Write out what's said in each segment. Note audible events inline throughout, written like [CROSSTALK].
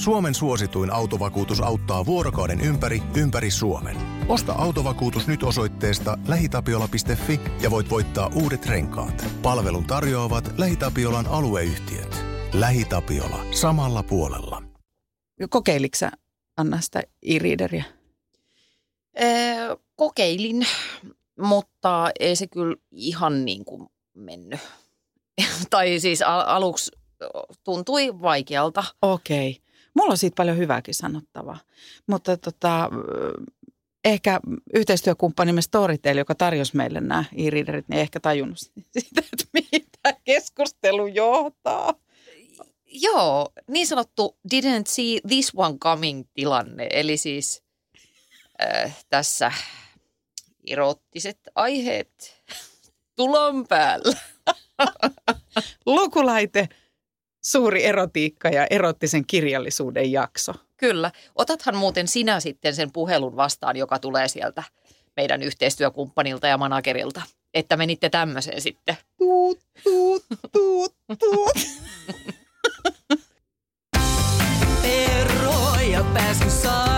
Suomen suosituin autovakuutus auttaa vuorokauden ympäri, ympäri Suomen. Osta autovakuutus nyt osoitteesta lähitapiola.fi ja voit voittaa uudet renkaat. Palvelun tarjoavat LähiTapiolan alueyhtiöt. LähiTapiola. Samalla puolella. Kokeiliko Anna sitä e-readeria? Öö, kokeilin, mutta ei se kyllä ihan niin kuin mennyt. [LAUGHS] tai siis al- aluksi tuntui vaikealta. Okei. Okay. Mulla on siitä paljon hyvääkin sanottavaa. Mutta tota, ehkä yhteistyökumppanimme Storytel, joka tarjosi meille nämä e-readerit, niin ei ehkä tajunnut [LAUGHS] sitä, että tämä keskustelu johtaa. Joo, niin sanottu didn't see this one coming tilanne. Eli siis äh, tässä erottiset aiheet tulon päällä. [LAUGHS] Lukulaite, suuri erotiikka ja erottisen kirjallisuuden jakso. Kyllä. Otathan muuten sinä sitten sen puhelun vastaan, joka tulee sieltä meidän yhteistyökumppanilta ja managerilta, että menitte tämmöiseen sitten. Tuut, tuut, tuut, tuut. Perro ja. Perro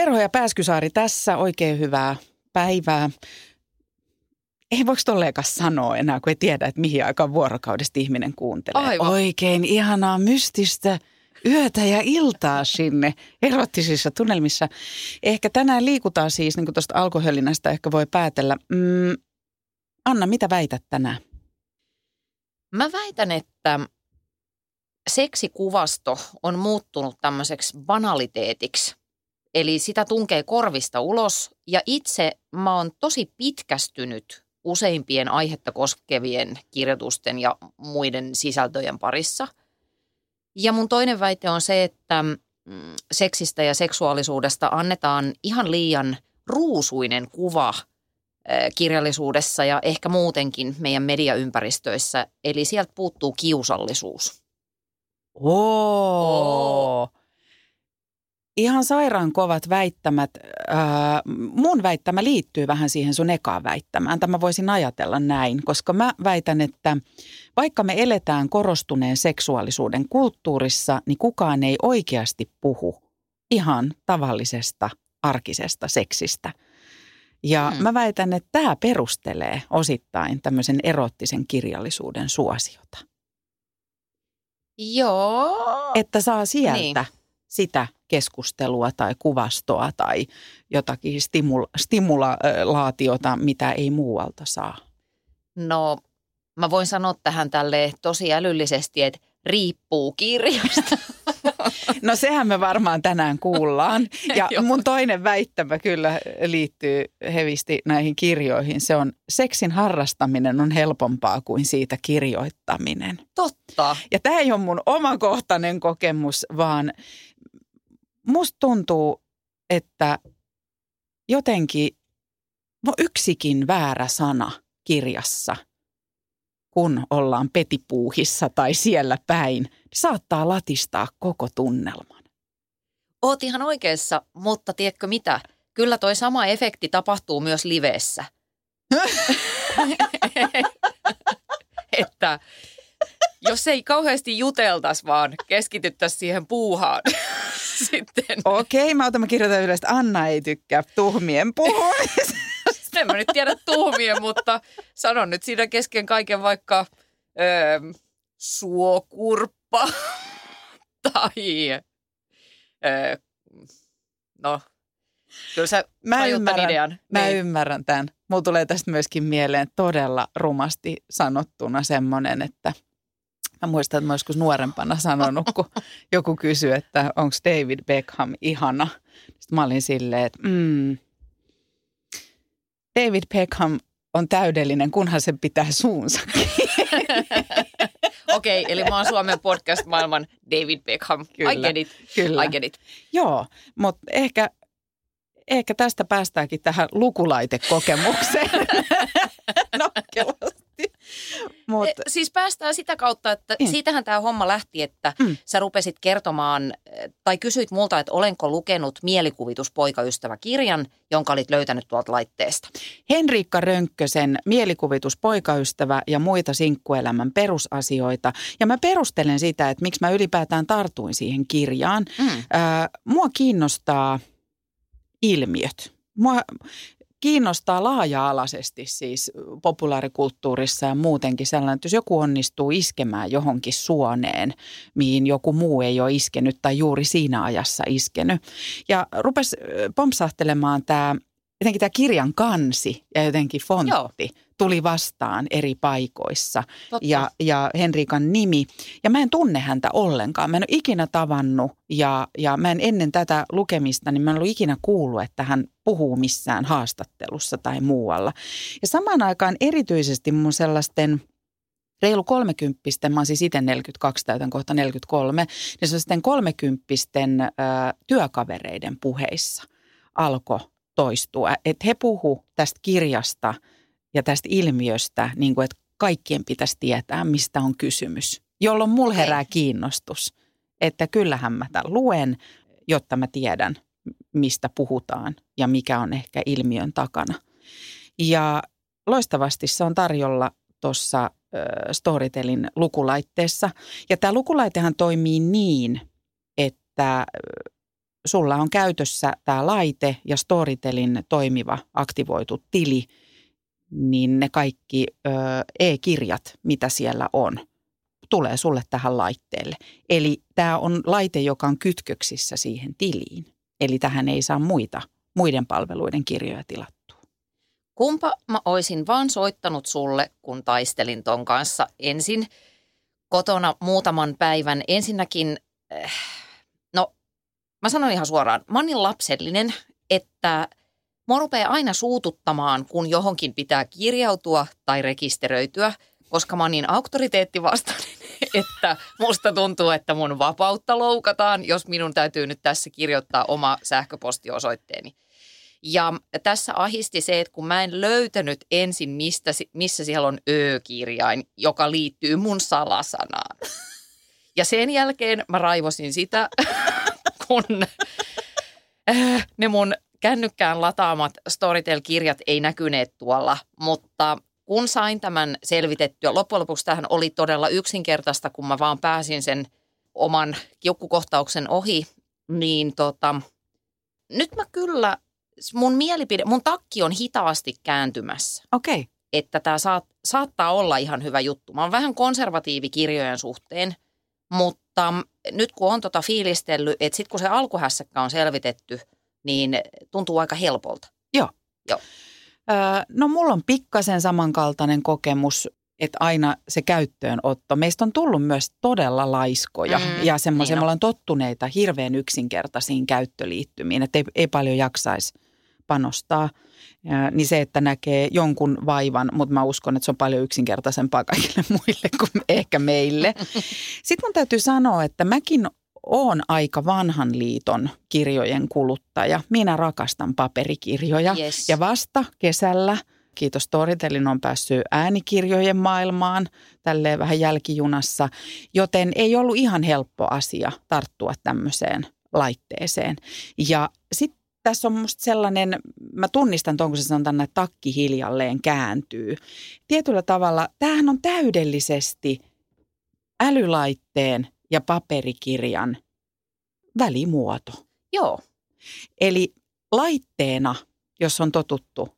Perho ja Pääskysaari tässä, oikein hyvää päivää. Ei voiko tolleekaan sanoa enää, kun ei tiedä, että mihin aikaan vuorokaudesta ihminen kuuntelee. Aivan. Oikein ihanaa, mystistä yötä ja iltaa sinne erottisissa tunnelmissa. Ehkä tänään liikutaan siis, niin kuin tuosta alkoholinasta ehkä voi päätellä. Mm, Anna, mitä väität tänään? Mä väitän, että seksikuvasto on muuttunut tämmöiseksi banaliteetiksi. Eli sitä tunkee korvista ulos ja itse mä oon tosi pitkästynyt useimpien aihetta koskevien kirjoitusten ja muiden sisältöjen parissa. Ja mun toinen väite on se, että mm, seksistä ja seksuaalisuudesta annetaan ihan liian ruusuinen kuva eh, kirjallisuudessa ja ehkä muutenkin meidän mediaympäristöissä. Eli sieltä puuttuu kiusallisuus. Oo. Ihan sairaan kovat väittämät. Äh, mun väittämä liittyy vähän siihen sun ekaan väittämään. Tämä voisin ajatella näin, koska mä väitän, että vaikka me eletään korostuneen seksuaalisuuden kulttuurissa, niin kukaan ei oikeasti puhu ihan tavallisesta arkisesta seksistä. Ja Hmm. hmm. mä väitän, että tämä perustelee osittain tämmöisen erottisen kirjallisuuden suosiota. Joo. Että saa sieltä Niin. Sitä keskustelua tai kuvastoa tai jotakin stimula- stimulaatiota, mitä ei muualta saa. No, mä voin sanoa tähän tälle tosi älyllisesti, että riippuu kirjasta. [LAUGHS] No sehän me varmaan tänään kuullaan. Ja [LAUGHS] mun toinen väittämä kyllä liittyy hevisti näihin kirjoihin. Se on, seksin harrastaminen on helpompaa kuin siitä kirjoittaminen. Totta. Ja tämä ei ole mun omakohtainen kokemus, vaan musta tuntuu, että jotenkin no yksikin väärä sana kirjassa, kun ollaan petipuuhissa tai siellä päin, niin saattaa latistaa koko tunnelman. Oot ihan oikeassa, mutta tiedätkö mitä? Kyllä toi sama efekti tapahtuu myös livessä. [LAUGHS] [LAUGHS] että jos ei kauheasti juteltaisi, vaan keskityttäisiin siihen puuhaan [LAUGHS] sitten. Okei, mä otan mä kirjoitan ylös, että Anna ei tykkää tuhmien puhumisesta. En mä nyt tiedä tuhmia, mutta sanon nyt siinä kesken kaiken vaikka öö, suokurppa [LAUGHS] tai öö, no, kyllä sä Mä ymmärrän, idean. Mä Niin. ymmärrän tämän. Mulla tulee tästä myöskin mieleen todella rumasti sanottuna semmoinen, että mä muistan, että mä joskus nuorempana sanonut, kun joku kysyi, että onko David Beckham ihana. Sitten mä olin silleen, että mm, David Beckham on täydellinen, kunhan se pitää suunsa [LAUGHS] Okei, eli mä oon Suomen podcast-maailman David Beckham. I Kyllä, get it, Kyllä. I get it. Joo, mutta ehkä, ehkä tästä päästäänkin tähän lukulaitekokemukseen. [LAUGHS] [LAUGHS] Nokkelasti. Mut, E, Siis päästään sitä kautta, että Mm. siitähän tämä homma lähti, että Mm. sä rupesit kertomaan eh, tai kysyit multa, että olenko lukenut mielikuvituspoikaystävä-kirjan, jonka olit löytänyt tuolta laitteesta. Henriikka Rönkkösen mielikuvitus, poikaystävä ja muita sinkkuelämän perusasioita. Ja mä perustelen sitä, että miksi mä ylipäätään tartuin siihen kirjaan. Mm. Ää, mua kiinnostaa ilmiöt. Mua kiinnostaa laaja-alaisesti siis populaarikulttuurissa ja muutenkin sellainen, että jos joku onnistuu iskemään johonkin suoneen, mihin joku muu ei ole iskenyt tai juuri siinä ajassa iskenyt. Ja rupesi pompsahtelemaan tämä, jotenkin tämä kirjan kansi ja jotenkin fontti Joo. tuli vastaan eri paikoissa Totta. ja, ja Henriikan nimi. Ja mä en tunne häntä ollenkaan. Mä en ole ikinä tavannut ja, ja mä en ennen tätä lukemista, niin mä en ollut ikinä kuullut, että hän puhuu missään haastattelussa tai muualla. Ja samaan aikaan erityisesti mun sellaisten reilu kolmekymppisten, mä oon siis itse 42, täytän kohta 43, niin sellaisten kolmekymppisten ö, työkavereiden puheissa alkoi toistua. Että he puhu tästä kirjasta ja tästä ilmiöstä, niin kuin, että kaikkien pitäisi tietää, mistä on kysymys. Jolloin mulla herää kiinnostus, että kyllähän mä tämän luen, jotta mä tiedän, mistä puhutaan ja mikä on ehkä ilmiön takana. Ja loistavasti se on tarjolla tuossa Storytelin lukulaitteessa. Ja tämä lukulaitehan toimii niin, että sulla on käytössä tämä laite ja Storytelin toimiva aktivoitu tili, niin ne kaikki ö, e-kirjat, mitä siellä on, tulee sulle tähän laitteelle. Eli tämä on laite, joka on kytköksissä siihen tiliin. Eli tähän ei saa muita, muiden palveluiden kirjoja tilattua. Kumpa mä oisin vaan soittanut sulle, kun taistelin ton kanssa ensin kotona muutaman päivän. Ensinnäkin, äh, mä sanon ihan suoraan, mä oon niin lapsellinen, että mua rupeaa aina suututtamaan, kun johonkin pitää kirjautua tai rekisteröityä, koska mä oon niin auktoriteettivastainen, [LAUGHS] että musta tuntuu, että mun vapautta loukataan, jos minun täytyy nyt tässä kirjoittaa oma sähköpostiosoitteeni. Ja tässä ahisti se, että kun mä en löytänyt ensin, mistä, missä siellä on ö-kirjain, joka liittyy mun salasanaan. Ja sen jälkeen mä raivosin sitä, [LAUGHS] kun äh, ne mun kännykkään lataamat Storytel-kirjat ei näkyneet tuolla, mutta kun sain tämän selvitettyä, loppujen lopuksi tähän oli todella yksinkertaista, kun mä vaan pääsin sen oman kiukkukohtauksen ohi, niin tota, nyt mä kyllä, mun mielipide, mun takki on hitaasti kääntymässä. Okei. Okay. Että tämä saat, saattaa olla ihan hyvä juttu. Mä oon vähän konservatiivi kirjojen suhteen, mutta nyt kun on tota fiilistellyt, että sitten kun se alkuhässäkkä on selvitetty, niin tuntuu aika helpolta. Joo. Joo. Öö, no mulla on pikkasen samankaltainen kokemus, että aina se käyttöönotto. Meistä on tullut myös todella laiskoja Mm, ja semmoisia, niin me ollaan tottuneita hirveän yksinkertaisiin käyttöliittymiin, että ei, ei paljon jaksaisi panostaa. Ja, niin se, että näkee jonkun vaivan, mutta mä uskon, että se on paljon yksinkertaisempaa kaikille [LAUGHS] muille kuin ehkä meille. Sitten mun täytyy sanoa, että mäkin oon aika vanhan liiton kirjojen kuluttaja. Minä rakastan paperikirjoja. Yes. Ja vasta kesällä, kiitos Storytelin, on päässyt äänikirjojen maailmaan, tälleen vähän jälkijunassa. Joten ei ollut ihan helppo asia tarttua tämmöiseen laitteeseen. Ja sitten tässä on musta sellainen, mä tunnistan tuon, kun se sanotaan, että takki hiljalleen kääntyy. Tietyllä tavalla, tämähän on täydellisesti älylaitteen ja paperikirjan välimuoto. Joo, Eli laitteena, jos on totuttu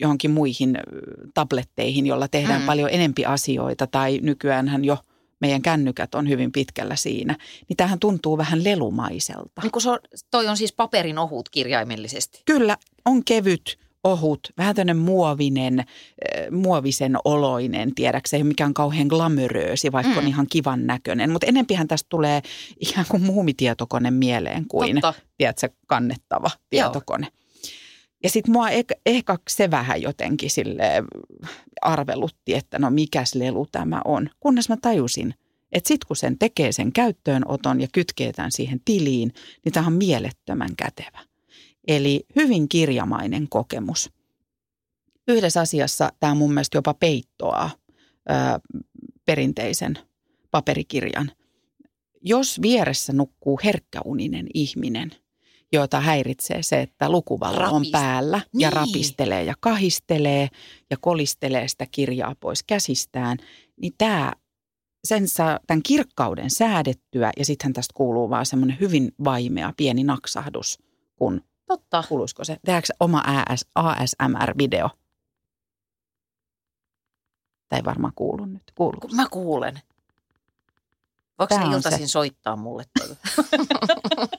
johonkin muihin tabletteihin, jolla tehdään mm. paljon enempi asioita, tai nykyäänhän jo meidän kännykät on hyvin pitkällä siinä, niin tämähän tuntuu vähän lelumaiselta. niin kun se on, toi on siis paperin ohut kirjaimellisesti. Kyllä, on kevyt, ohut, vähän tämmöinen muovinen, äh, muovisen oloinen, tiedäkseen, mikä on kauhean glamöröösi, vaikka Mm. on ihan kivan näköinen. Mutta enempihän tästä tulee [LAUGHS] ikään kuin muumitietokone mieleen kuin, Totta. tiedätkö, kannettava tietokone. Ja sitten mua ehkä, ehkä se vähän jotenkin sille arvelutti, että no mikäs lelu tämä on. Kunnes mä tajusin, että sitten kun sen tekee sen käyttöönoton ja kytkee tämän siihen tiliin, niin tämä on mielettömän kätevä. Eli hyvin kirjamainen kokemus. Yhdessä asiassa tämä mun mielestä jopa peittoaa ö, perinteisen paperikirjan. Jos vieressä nukkuu herkkäuninen ihminen, jota häiritsee se, että lukuvalo on Rapis- päällä ja Niin. rapistelee ja kahistelee ja kolistelee sitä kirjaa pois käsistään, niin tämä sen saa tämän kirkkauden säädettyä ja sittenhän tästä kuuluu vaan semmoinen hyvin vaimea pieni naksahdus, kun Totta. kuuluisiko se, tehdäänkö oma AS, ASMR-video? Ei varmaan kuulu nyt. Kuuluuko? Mä kuulen. Voiko Tää se on iltaisin soittaa mulle? [LAUGHS]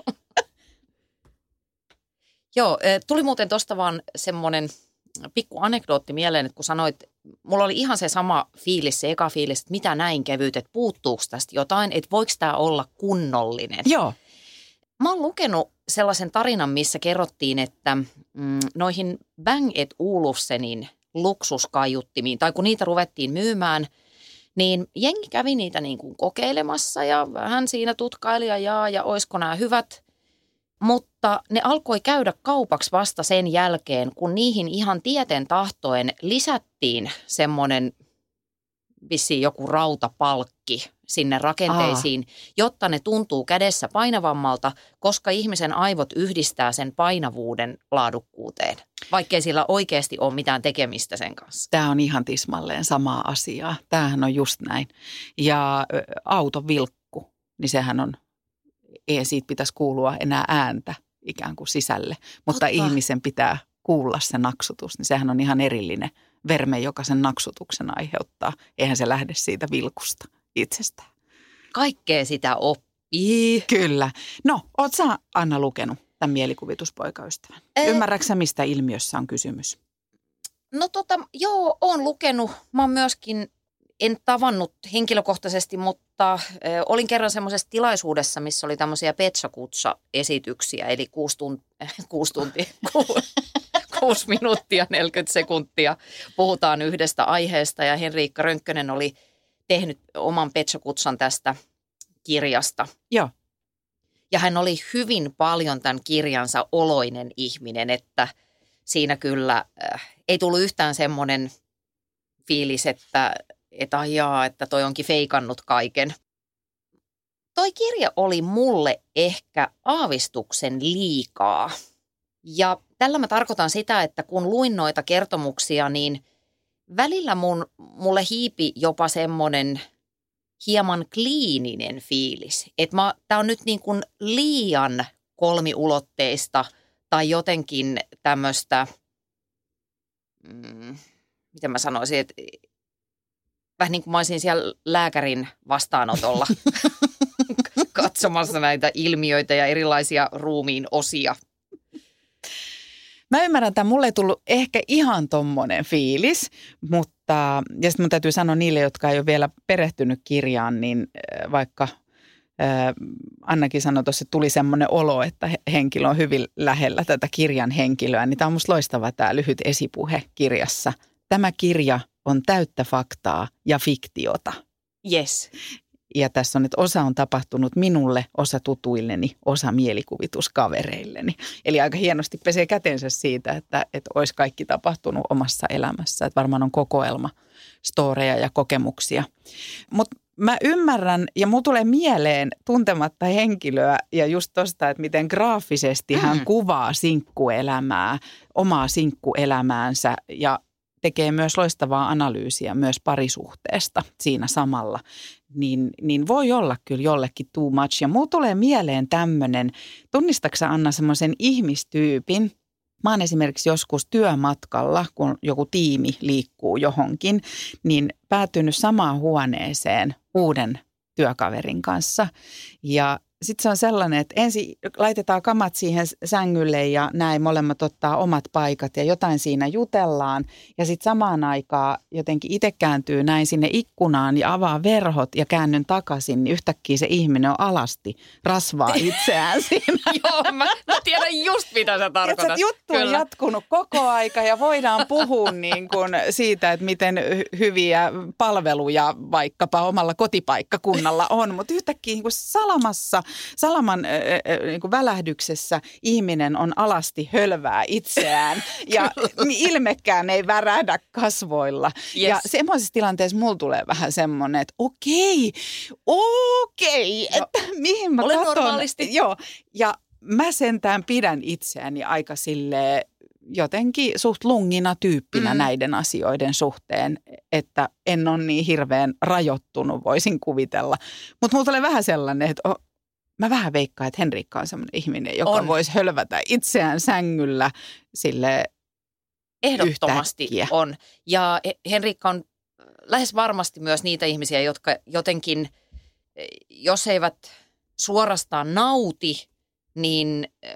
Joo, eh, tuli muuten tuosta vaan semmoinen pikku anekdootti mieleen, että kun sanoit, mulla oli ihan se sama fiilis, se eka fiilis, että mitä näin kevyt, että puuttuuko tästä jotain, että voiko tämä olla kunnollinen. Joo. Mä oon lukenut sellaisen tarinan, missä kerrottiin, että mm, noihin Bang et Olufsenin luksuskaiuttimiin, tai kun niitä ruvettiin myymään, niin jengi kävi niitä niin kuin kokeilemassa ja vähän siinä tutkaili ja jaa, ja oisko nämä hyvät. Mutta ne alkoi käydä kaupaksi vasta sen jälkeen, kun niihin ihan tieten tahtoen lisättiin semmoinen vissiin joku rautapalkki sinne rakenteisiin, jotta ne tuntuu kädessä painavammalta, koska ihmisen aivot yhdistää sen painavuuden laadukkuuteen, vaikkei sillä oikeasti ole mitään tekemistä sen kanssa. Tämä on ihan tismalleen samaa asiaa. Tämähän on just näin. Ja auton vilkku, niin sehän on, ei siitä pitäisi kuulua enää ääntä ikään kuin sisälle. Mutta Totta. ihmisen pitää kuulla se naksutus, niin sehän on ihan erillinen verme, joka sen naksutuksen aiheuttaa. Eihän se lähde siitä vilkusta itsestään. Kaikkea sitä oppii. Kyllä. No, oot sä Anna lukenut tämän mielikuvituspoikaystävän? Ää. Ymmärrätkö sä, mistä ilmiössä on kysymys? No tota, joo, oon lukenut. Mä oon myöskin, en tavannut henkilökohtaisesti, mutta ö, olin kerran semmoisessa tilaisuudessa, missä oli tämmöisiä Petsakutsa-esityksiä, eli kuusi, tunt, [LAUGHS] kuusi tuntia, ku, kuusi minuuttia 40 sekuntia puhutaan yhdestä aiheesta ja Henriikka Rönkkönen oli tehnyt oman Petsakutsan tästä kirjasta. Joo. Ja hän oli hyvin paljon tämän kirjansa oloinen ihminen, että siinä kyllä äh, ei tullut yhtään semmoinen fiilis, että, että ajaa, että toi onkin feikannut kaiken. Toi kirja oli mulle ehkä aavistuksen liikaa. Ja tällä mä tarkoitan sitä, että kun luin noita kertomuksia, niin välillä mun, mulle hiipi jopa semmoinen hieman kliininen fiilis. Että tämä on nyt niin kuin liian kolmiulotteista tai jotenkin tämmöistä, mm, miten mä sanoisin, että vähän niin kuin mä olisin siellä lääkärin vastaanotolla [LAUGHS] katsomassa näitä ilmiöitä ja erilaisia ruumiin osia. Mä ymmärrän, että mulle ei tullut ehkä ihan tommonen fiilis, mutta ja sitten mun täytyy sanoa niille, jotka ei ole vielä perehtynyt kirjaan, niin äh, vaikka äh, Annakin sanoi tuossa, että tuli semmoinen olo, että he- henkilö on hyvin lähellä tätä kirjan henkilöä, niin tämä on musta loistava tämä lyhyt esipuhe kirjassa. Tämä kirja on täyttä faktaa ja fiktiota. Yes. Ja tässä on, että osa on tapahtunut minulle, osa tutuilleni, osa mielikuvituskavereilleni. Eli aika hienosti pesee kätensä siitä, että, että olisi kaikki tapahtunut omassa elämässä. Että varmaan on kokoelma storeja ja kokemuksia. Mutta mä ymmärrän, ja mulla tulee mieleen tuntematta henkilöä ja just tosta, että miten graafisesti hän Mm. kuvaa sinkkuelämää, omaa sinkkuelämäänsä ja tekee myös loistavaa analyysiä myös parisuhteesta siinä samalla, niin, niin voi olla kyllä jollekin too much. Ja mulla tulee mieleen tämmöinen, tunnistatko Anna semmoisen ihmistyypin, Mä oon esimerkiksi joskus työmatkalla, kun joku tiimi liikkuu johonkin, niin päätynyt samaan huoneeseen uuden työkaverin kanssa. Ja sitten se on sellainen, että ensin laitetaan kamat siihen sängylle ja näin molemmat ottaa omat paikat ja jotain siinä jutellaan. Ja sitten samaan aikaan jotenkin itse kääntyy näin sinne ikkunaan ja avaa verhot ja käännyn takaisin, niin yhtäkkiä se ihminen on alasti, rasvaa [LAUGHS] itseään siinä. [LAUGHS] Joo, mä, mä tiedän just mitä sä Tiedätkö, tarkoitat. että juttu on jatkunut koko aika ja voidaan puhua [LAUGHS] niin kuin siitä, että miten hy- hyviä palveluja vaikkapa omalla kotipaikkakunnalla on, mutta yhtäkkiä niin kuin salamassa Salaman äh, äh, niin kuin välähdyksessä ihminen on alasti hölvää itseään [LAUGHS] ja ilmekään ei värähdä kasvoilla. Yes. Ja semmoisessa tilanteessa mulla tulee vähän semmoinen, että okei, okei, Joo. että mihin mä Ole katon. normaalisti. Joo, ja mä sentään pidän itseäni aika sille jotenkin suht lungina tyyppinä Mm. näiden asioiden suhteen, että en ole niin hirveän rajoittunut, voisin kuvitella. Mutta mulla tulee vähän sellainen, että mä vähän veikkaan, että Henrikka on sellainen ihminen, joka On. voisi hölvätä itseään sängyllä sille Ehdottomasti Yhtäkkiä. on. Ja He- Henrikka on lähes varmasti myös niitä ihmisiä, jotka jotenkin, eh, jos eivät suorastaan nauti, niin eh,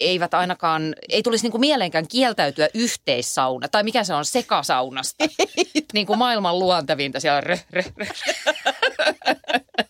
eivät ainakaan, ei tulisi niin kuin mieleenkään kieltäytyä yhteissauna, tai mikä se on, sekasaunasta. [LAUGHS] niin kuin maailman luontevinta siellä rö, rö, rö. [LAUGHS]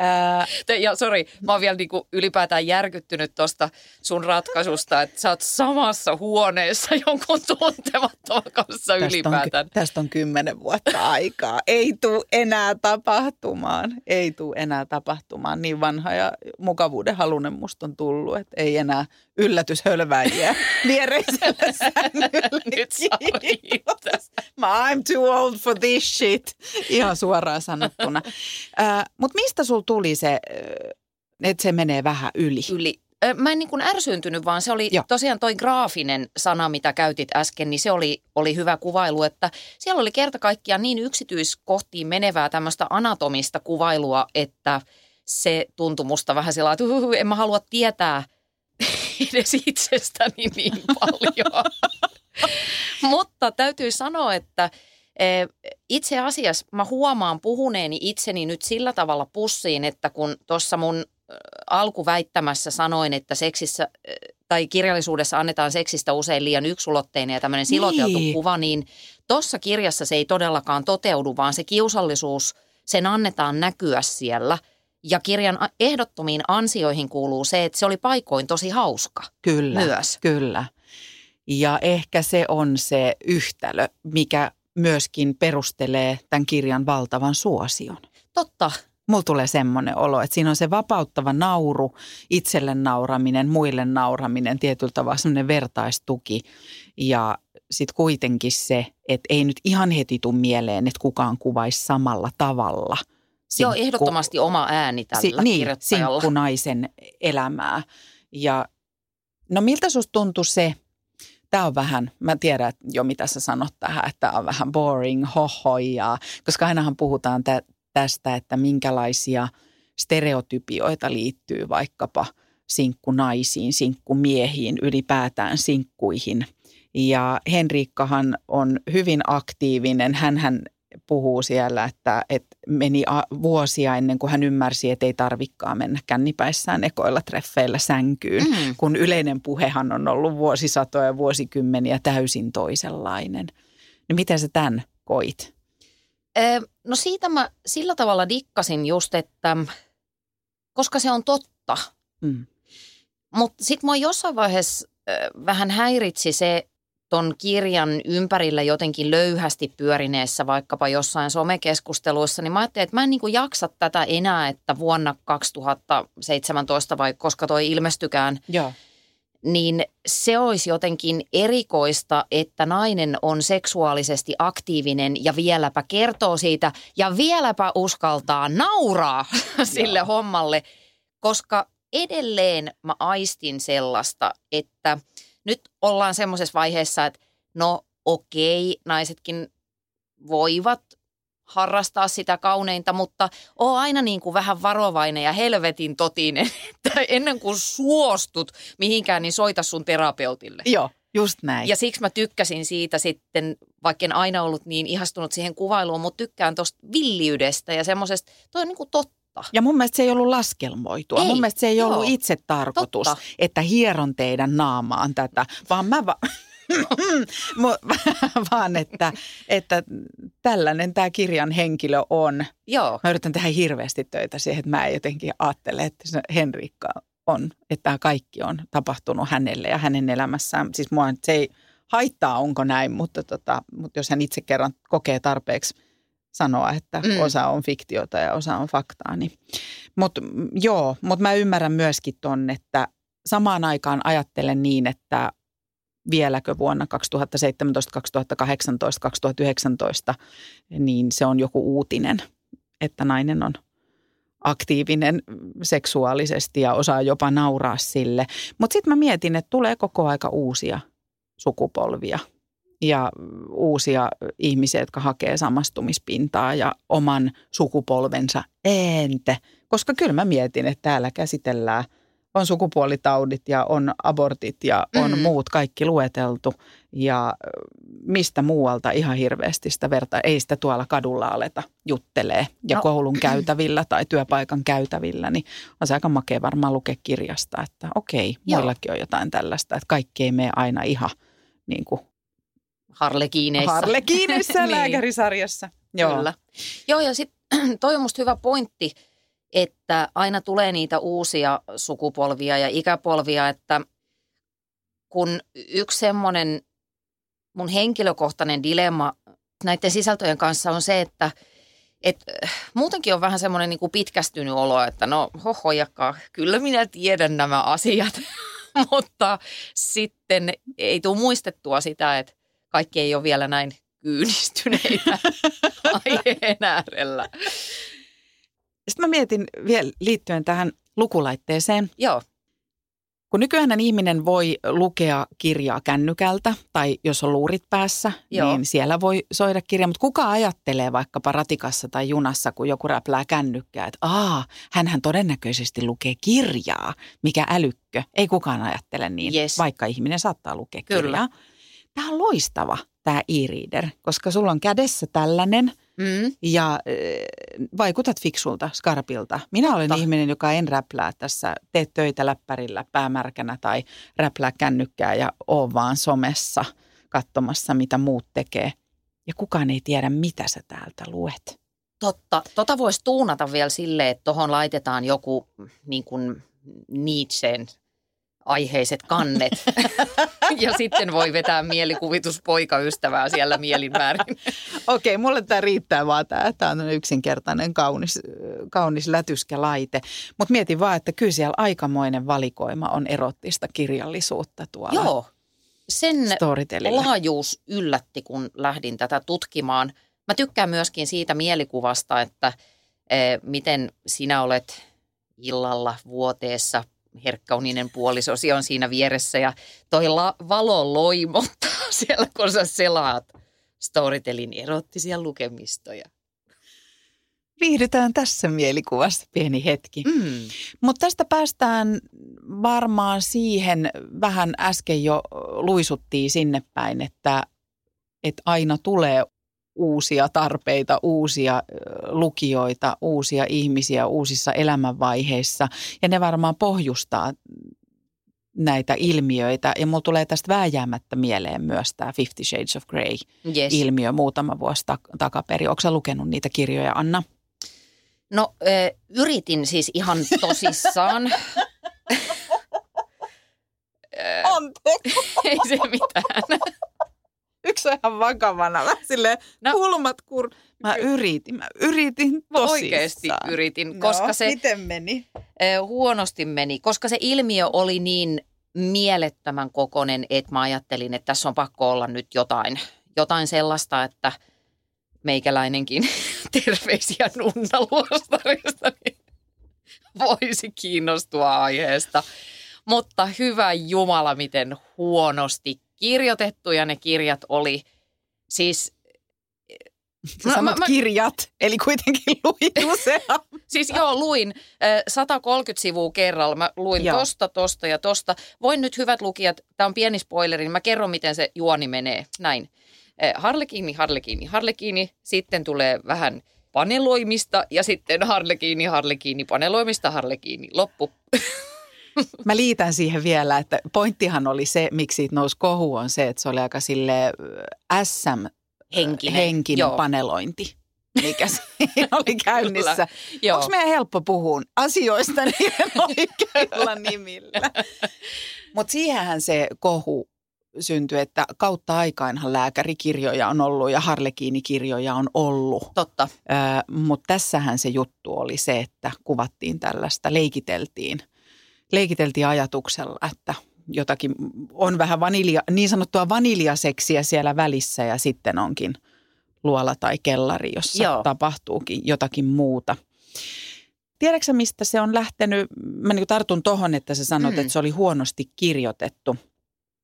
ää, Ja sori, mä oon vielä niinku ylipäätään järkyttynyt tuosta sun ratkaisusta, että sä oot samassa huoneessa [LAUGHS] jonkun tuntemattoman kanssa tästä, on, ylipäätään. ky- tästä on kymmenen vuotta aikaa. Ei tule enää tapahtumaan. Ei tule enää tapahtumaan. Niin vanha ja mukavuuden halunen musta on tullut, että ei enää yllätyshölväjiä [LAUGHS] viereisellä sängyllä. Nyt saa I'm too old for this shit. Ihan suoraan sanottuna. Mutta mistä sul tuli se, että se menee vähän yli? Yli. Mä en niin kuin ärsyyntynyt, vaan se oli Joo. tosiaan toi graafinen sana, mitä käytit äsken, niin se oli, oli hyvä kuvailu, että siellä oli kerta kaikkiaan niin yksityiskohtiin menevää tämmöistä anatomista kuvailua, että se tuntui musta vähän sillä että uhuhu, en mä halua tietää [LAUGHS] edes itsestäni niin [LAUGHS] paljon. Mutta täytyy sanoa, että itse asiassa mä huomaan puhuneeni itseni nyt sillä tavalla pussiin, että kun tuossa mun alkuväittämässä sanoin, että seksissä tai kirjallisuudessa annetaan seksistä usein liian yksulotteinen ja tämmöinen siloteltu Niin. kuva, niin tuossa kirjassa se ei todellakaan toteudu, vaan se kiusallisuus, sen annetaan näkyä siellä. Ja kirjan ehdottomiin ansioihin kuuluu se, että se oli paikoin tosi hauska. Kyllä, Myös. kyllä. Ja ehkä se on se yhtälö, mikä myöskin perustelee tämän kirjan valtavan suosion. Totta, Mulla tulee semmoinen olo, että siinä on se vapauttava nauru, itselle nauraminen, muille nauraminen, tietyllä tavalla semmoinen vertaistuki. Ja sitten kuitenkin se, että ei nyt ihan heti tule mieleen, että kukaan kuvaisi samalla tavalla. Joo, sinkku- ehdottomasti oma ääni tällä niin, kirjoittajalla. sinkkunaisen elämää. Ja no miltä susta tuntui se, tämä on vähän, mä tiedän jo mitä sä sanot tähän, että tämä on vähän boring, hohojaa, koska ainahan puhutaan tä, tästä, että minkälaisia stereotypioita liittyy vaikkapa sinkkunaisiin, sinkkumiehiin, ylipäätään sinkkuihin. Ja Henriikkahan on hyvin aktiivinen. Hänhän puhuu siellä, että, että meni vuosia ennen kuin hän ymmärsi, että ei tarvikkaan mennä kännipäissään ekoilla treffeillä sänkyyn, Mm. kun yleinen puhehan on ollut vuosisatoja ja vuosikymmeniä täysin toisenlainen. No miten sä tämän koit? No siitä mä sillä tavalla dikkasin just, että koska se on totta. Mm. Mutta sitten mua jossain vaiheessa vähän häiritsi se ton kirjan ympärillä jotenkin löyhästi pyörineessä vaikkapa jossain somekeskusteluissa, niin mä ajattelin, että mä en niinku jaksa tätä enää, että vuonna 2017 vai koska toi ilmestykään, Joo. niin se olisi jotenkin erikoista, että nainen on seksuaalisesti aktiivinen ja vieläpä kertoo siitä ja vieläpä uskaltaa nauraa [LAUGHS] sille Joo. hommalle, koska edelleen mä aistin sellaista, että nyt ollaan semmoisessa vaiheessa, että no okei, naisetkin voivat harrastaa sitä kauneinta, mutta oo aina niin kuin vähän varovainen ja helvetin totinen, [LAUGHS] että ennen kuin suostut mihinkään, niin soita sun terapeutille. Joo, just näin. Ja siksi mä tykkäsin siitä sitten, vaikka en aina ollut niin ihastunut siihen kuvailuun, mutta tykkään tuosta villiydestä ja semmoisesta, toi on niin kuin totta. Ja mun mielestä se ei ollut laskelmoitua. Ei, mun mielestä se ei joo. ollut itse tarkoitus, Totta. että hieron teidän naamaan tätä, vaan mä va- [LAUGHS] [LAUGHS] vaan että, että tällainen tämä kirjan henkilö on. Joo, Mä yritän tehdä hirveästi töitä siihen, että mä en jotenkin ajattele, että se Henrikka on, että tämä kaikki on tapahtunut hänelle ja hänen elämässään. Siis mua se ei haittaa, onko näin, mutta, tota, mutta jos hän itse kerran kokee tarpeeksi sanoa, että Mm. mm. osa on fiktiota ja osa on faktaa. Niin. Mutta joo, mutta mä ymmärrän myöskin ton, että samaan aikaan ajattelen niin, että vieläkö vuonna 2017, 2018, 2019, niin se on joku uutinen, että nainen on aktiivinen seksuaalisesti ja osaa jopa nauraa sille. Mutta sitten mä mietin, että tulee koko aika uusia sukupolvia ja uusia ihmisiä, jotka hakee samastumispintaa ja oman sukupolvensa ente. Koska kyllä mä mietin, että täällä käsitellään, on sukupuolitaudit ja on abortit ja on Mm. muut kaikki lueteltu. Ja mistä muualta ihan hirveästi sitä verta, ei sitä tuolla kadulla aleta juttelee. Ja No. no. koulun käytävillä tai työpaikan käytävillä, niin on se aika makea varmaan lukea kirjasta, että okei, Joo. muillakin on jotain tällaista, että kaikki ei mene aina ihan niin kuin Harlekiineissä. Harlekiinissa [LAUGHS] Niin. lääkärisarjassa. Joo. Kyllä. Joo, ja sitten [CLEARS THROAT] toi on musta hyvä pointti, että aina tulee niitä uusia sukupolvia ja ikäpolvia, että kun yksi semmoinen mun henkilökohtainen dilemma näiden sisältöjen kanssa on se, että et, äh, muutenkin on vähän semmoinen niin kuin pitkästynyt olo, että no hohojakaa, kyllä minä tiedän nämä asiat, [LAUGHS] mutta sitten ei tule muistettua sitä, että kaikki ei ole vielä näin kyynistyneitä [LAUGHS] aiheen äärellä. Sitten mä mietin vielä liittyen tähän lukulaitteeseen. Joo, Kun nykyään ihminen voi lukea kirjaa kännykältä tai jos on luurit päässä, Joo. Niin siellä voi soida kirja. Mutta kuka ajattelee vaikkapa ratikassa tai junassa, kun joku räplää kännykkää, että aa, hänhän todennäköisesti lukee kirjaa, mikä älykkö. Ei kukaan ajattele niin, Yes. vaikka ihminen saattaa lukea Kyllä. kirjaa. Tämä on loistava, tämä e-reader, koska sulla on kädessä tällainen – mm, ja äh, vaikutat fiksulta, skarpilta. Minä olen Totta. ihminen, joka en räplää tässä, tee töitä läppärillä päämärkänä tai räplää kännykkää ja oo vaan somessa katsomassa, mitä muut tekee. Ja kukaan ei tiedä, mitä sä täältä luet. totta. Tota voisi tuunata vielä silleen, että tuohon laitetaan joku niin kuin Nietzscheen aiheiset kannet. [LAUGHS] ja sitten voi vetää mielikuvituspoikaystävää siellä mielinmäärin. Okei, mulle tämä riittää vaan tämä. Tämä on yksinkertainen, kaunis, kaunis lätyskälaite. Mutta mietin vaan, että kyllä siellä aikamoinen valikoima on erottista kirjallisuutta tuolla Joo, sen laajuus yllätti, kun lähdin tätä tutkimaan. Mä tykkään myöskin siitä mielikuvasta, että eh, miten sinä olet illalla vuoteessa, herkkauninen puolisosi on siinä vieressä ja toi la- valo loimottaa [LAUGHS] siellä, kun sä selaat Storytelin erottisia lukemistoja. Viihdytään tässä mielikuvassa pieni hetki. Mm. Mutta tästä päästään varmaan siihen, vähän äsken jo luisuttiin sinne päin, että, että aina tulee uusia tarpeita, uusia lukijoita, uusia ihmisiä uusissa elämänvaiheissa. Ja ne varmaan pohjustaa näitä ilmiöitä. Ja mulla tulee tästä vääjäämättä mieleen myös tämä Fifty Shades of Grey Yes. ilmiö muutama vuosi tak- takaperin. Onko sä lukenut niitä kirjoja, Anna? No ö, yritin siis ihan tosissaan. [LAUGHS] Anteeksi. [LAUGHS] Ei se mitään. Yksi on ihan vakavana. Mä silleen, No. no, kulmat kur... Mä yritin, mä yritin tosissaan. oikeasti yritin, koska no, se miten meni? ö, huonosti meni, koska se ilmiö oli niin mielettömän kokonen, että mä ajattelin, että tässä on pakko olla nyt jotain, jotain sellaista, että meikäläinenkin [LAUGHS] terveisiä Nunna Luostarista niin voisi kiinnostua aiheesta. Mutta hyvä Jumala, miten huonosti kirjoitettuja ne kirjat oli. Siis Sä Mä- sanot mä- mä- kirjat, eli kuitenkin luit [LAUGHS] useamman. Siis joo, luin äh, 130 sivua kerralla. Mä luin Joo. tosta, tosta ja tosta. Voin nyt hyvät lukijat, tämä on pieni spoileri, niin mä kerron miten se juoni menee. Näin. Harlekiini, Harlekiini, Harlekiini. Sitten tulee vähän paneloimista ja sitten Harlekiini, Harlekiini, paneloimista, Harlekiini. Loppu. [LAUGHS] Mä liitän siihen vielä, että pointtihan oli se, miksi siitä nousi kohu, on se, että se oli aika sille SM Henkinen. henkinen Joo. panelointi, mikä siinä [LAUGHS] oli käynnissä. Onko meidän helppo puhua asioista niiden [LAUGHS] oikeilla nimillä? Mutta siihenhän se kohu syntyi, että kautta aikainhan lääkärikirjoja on ollut ja harlekiinikirjoja on ollut. Totta. Mutta tässähän se juttu oli se, että kuvattiin tällaista, leikiteltiin, leikiteltiin ajatuksella, että jotakin on vähän vanilja, niin sanottua vaniljaseksiä siellä välissä ja sitten onkin luola tai kellari, jossa Joo. tapahtuukin jotakin muuta. Tiedätkö mistä se on lähtenyt? Mä niin tartun tohon, että sä sanot, mm. että se oli huonosti kirjoitettu.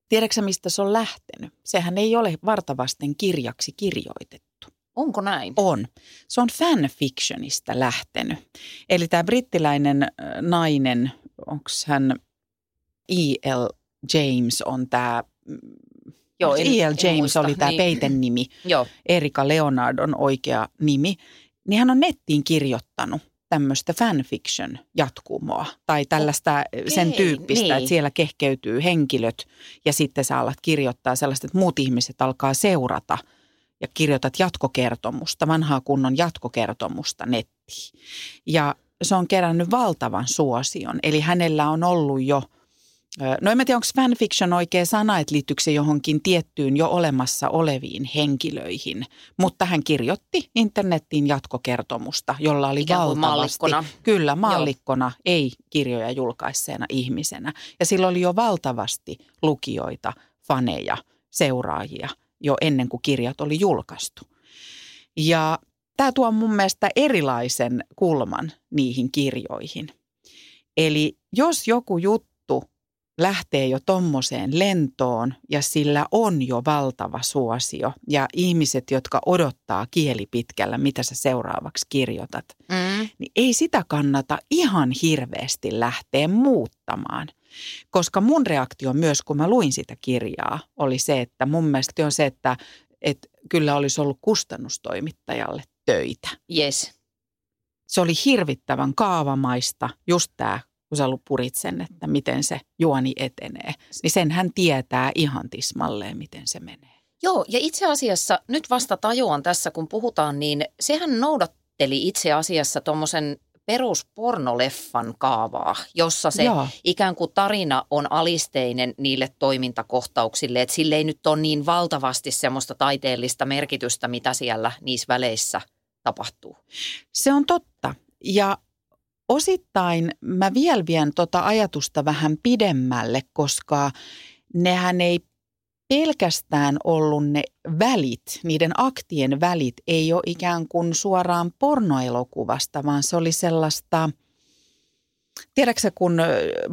Tiedätkö mistä se on lähtenyt? Sehän ei ole vartavasten kirjaksi kirjoitettu. Onko näin? On. Se on fanfictionista lähtenyt. Eli tämä brittiläinen nainen, onko hän E.L. James on tämä Joo, E.L. James oli tämä niin. peiten nimi. Joo. Erika Leonard on oikea nimi. Niin hän on nettiin kirjoittanut tämmöistä fanfiction jatkumoa tai tällaista Okei, sen tyyppistä, niin. että siellä kehkeytyy henkilöt ja sitten sä alat kirjoittaa sellaista, että muut ihmiset alkaa seurata ja kirjoitat jatkokertomusta, vanhaa kunnon jatkokertomusta nettiin. Ja se on kerännyt valtavan suosion, eli hänellä on ollut jo – No en tiedä, onko fanfiction oikea sana, että liittyykö se johonkin tiettyyn jo olemassa oleviin henkilöihin. Mutta hän kirjoitti internettiin jatkokertomusta, jolla oli Ikään valtavasti. Mallikkona. Kyllä, mallikkona, Joo. ei kirjoja julkaisseena ihmisenä. Ja sillä oli jo valtavasti lukijoita, faneja, seuraajia jo ennen kuin kirjat oli julkaistu. Ja tämä tuo mun mielestä erilaisen kulman niihin kirjoihin. Eli jos joku juttu lähtee jo tommoseen lentoon ja sillä on jo valtava suosio. Ja ihmiset, jotka odottaa kieli pitkällä, mitä sä seuraavaksi kirjoitat, mm. niin ei sitä kannata ihan hirveästi lähteä muuttamaan. Koska mun reaktio myös, kun mä luin sitä kirjaa, oli se, että mun mielestä on se, että, että kyllä olisi ollut kustannustoimittajalle töitä. Yes. Se oli hirvittävän kaavamaista, just tämä kun sä purit sen, että miten se juoni etenee, niin sen hän tietää ihan tismalleen, miten se menee. Joo, ja itse asiassa nyt vasta tajuan tässä, kun puhutaan, niin sehän noudatteli itse asiassa tuommoisen peruspornoleffan kaavaa, jossa se Joo. ikään kuin tarina on alisteinen niille toimintakohtauksille, että sille ei nyt ole niin valtavasti semmoista taiteellista merkitystä, mitä siellä niissä väleissä tapahtuu. Se on totta. Ja osittain mä vielä vien tota ajatusta vähän pidemmälle, koska nehän ei pelkästään ollut ne välit, niiden aktien välit ei ole ikään kuin suoraan pornoelokuvasta, vaan se oli sellaista – Tiedätkö kun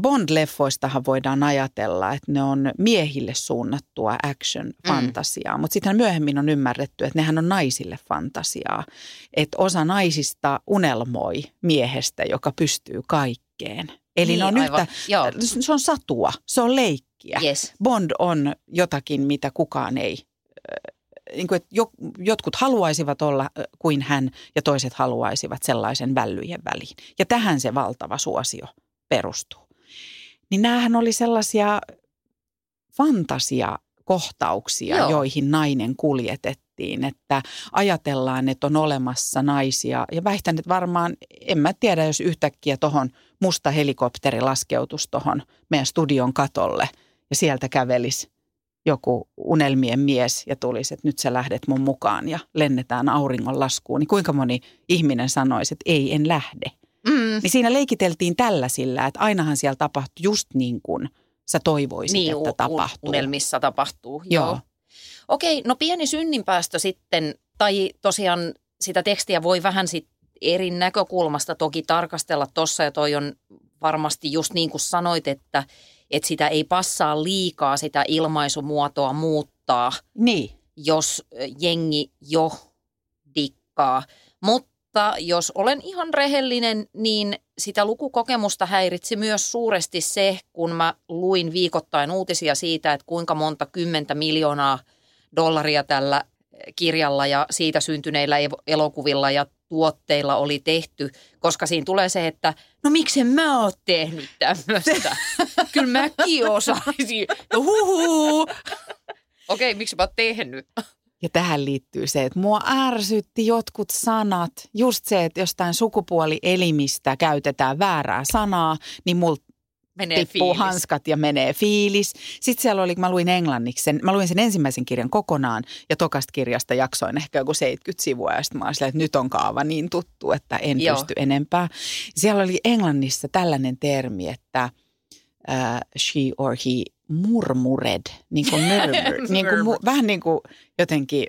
Bond-leffoistahan voidaan ajatella, että ne on miehille suunnattua action-fantasiaa, mm. mutta sitten myöhemmin on ymmärretty, että nehän on naisille fantasiaa. Että osa naisista unelmoi miehestä, joka pystyy kaikkeen. Eli niin, ne on aivan. yhtä, Joo. se on satua, se on leikkiä. Yes. Bond on jotakin, mitä kukaan ei niin kuin, että jotkut haluaisivat olla kuin hän ja toiset haluaisivat sellaisen vällyjen väliin. Ja tähän se valtava suosio perustuu. Niin näähän oli sellaisia fantasiakohtauksia, Joo. joihin nainen kuljetettiin, että ajatellaan, että on olemassa naisia. Ja väitän, että varmaan, en mä tiedä, jos yhtäkkiä tuohon musta helikopteri laskeutus tuohon meidän studion katolle ja sieltä kävelisi joku unelmien mies ja tulisi, että nyt sä lähdet mun mukaan ja lennetään auringon laskuun, niin kuinka moni ihminen sanoisi, että ei, en lähde. Mm. Niin siinä leikiteltiin tällaisilla, että ainahan siellä tapahtui just niin kuin sä toivoisit, niin, että tapahtuu. unelmissa tapahtuu, joo. joo. Okei, no pieni synninpäästö sitten, tai tosiaan sitä tekstiä voi vähän sit eri näkökulmasta toki tarkastella tuossa, ja toi on varmasti just niin kuin sanoit, että – että sitä ei passaa liikaa sitä ilmaisumuotoa muuttaa, niin. jos jengi jo dikkaa. Mutta jos olen ihan rehellinen, niin sitä lukukokemusta häiritsi myös suuresti se, kun mä luin viikoittain uutisia siitä, että kuinka monta kymmentä miljoonaa dollaria tällä kirjalla ja siitä syntyneillä elokuvilla ja tuotteilla oli tehty, koska siinä tulee se, että no miksen mä oon tehnyt tämmöistä. [LAUGHS] Kyllä mäkin osaisin. No huhu. Okei, okay, miksi mä oon tehnyt? Ja tähän liittyy se, että mua ärsytti jotkut sanat. Just se, että jostain sukupuolielimistä käytetään väärää sanaa, niin mul Menee tippuu fiilis. hanskat ja menee fiilis. Sitten siellä oli, mä luin englanniksi sen, mä luin sen ensimmäisen kirjan kokonaan ja tokasta kirjasta jaksoin ehkä joku 70 sivua ja sitten mä olin silleen, että nyt on kaava niin tuttu, että en Joo. pysty enempää. Siellä oli englannissa tällainen termi, että uh, she or he murmured, niin kuin [LAUGHS] murmur, niin kuin, mu, vähän niin kuin jotenkin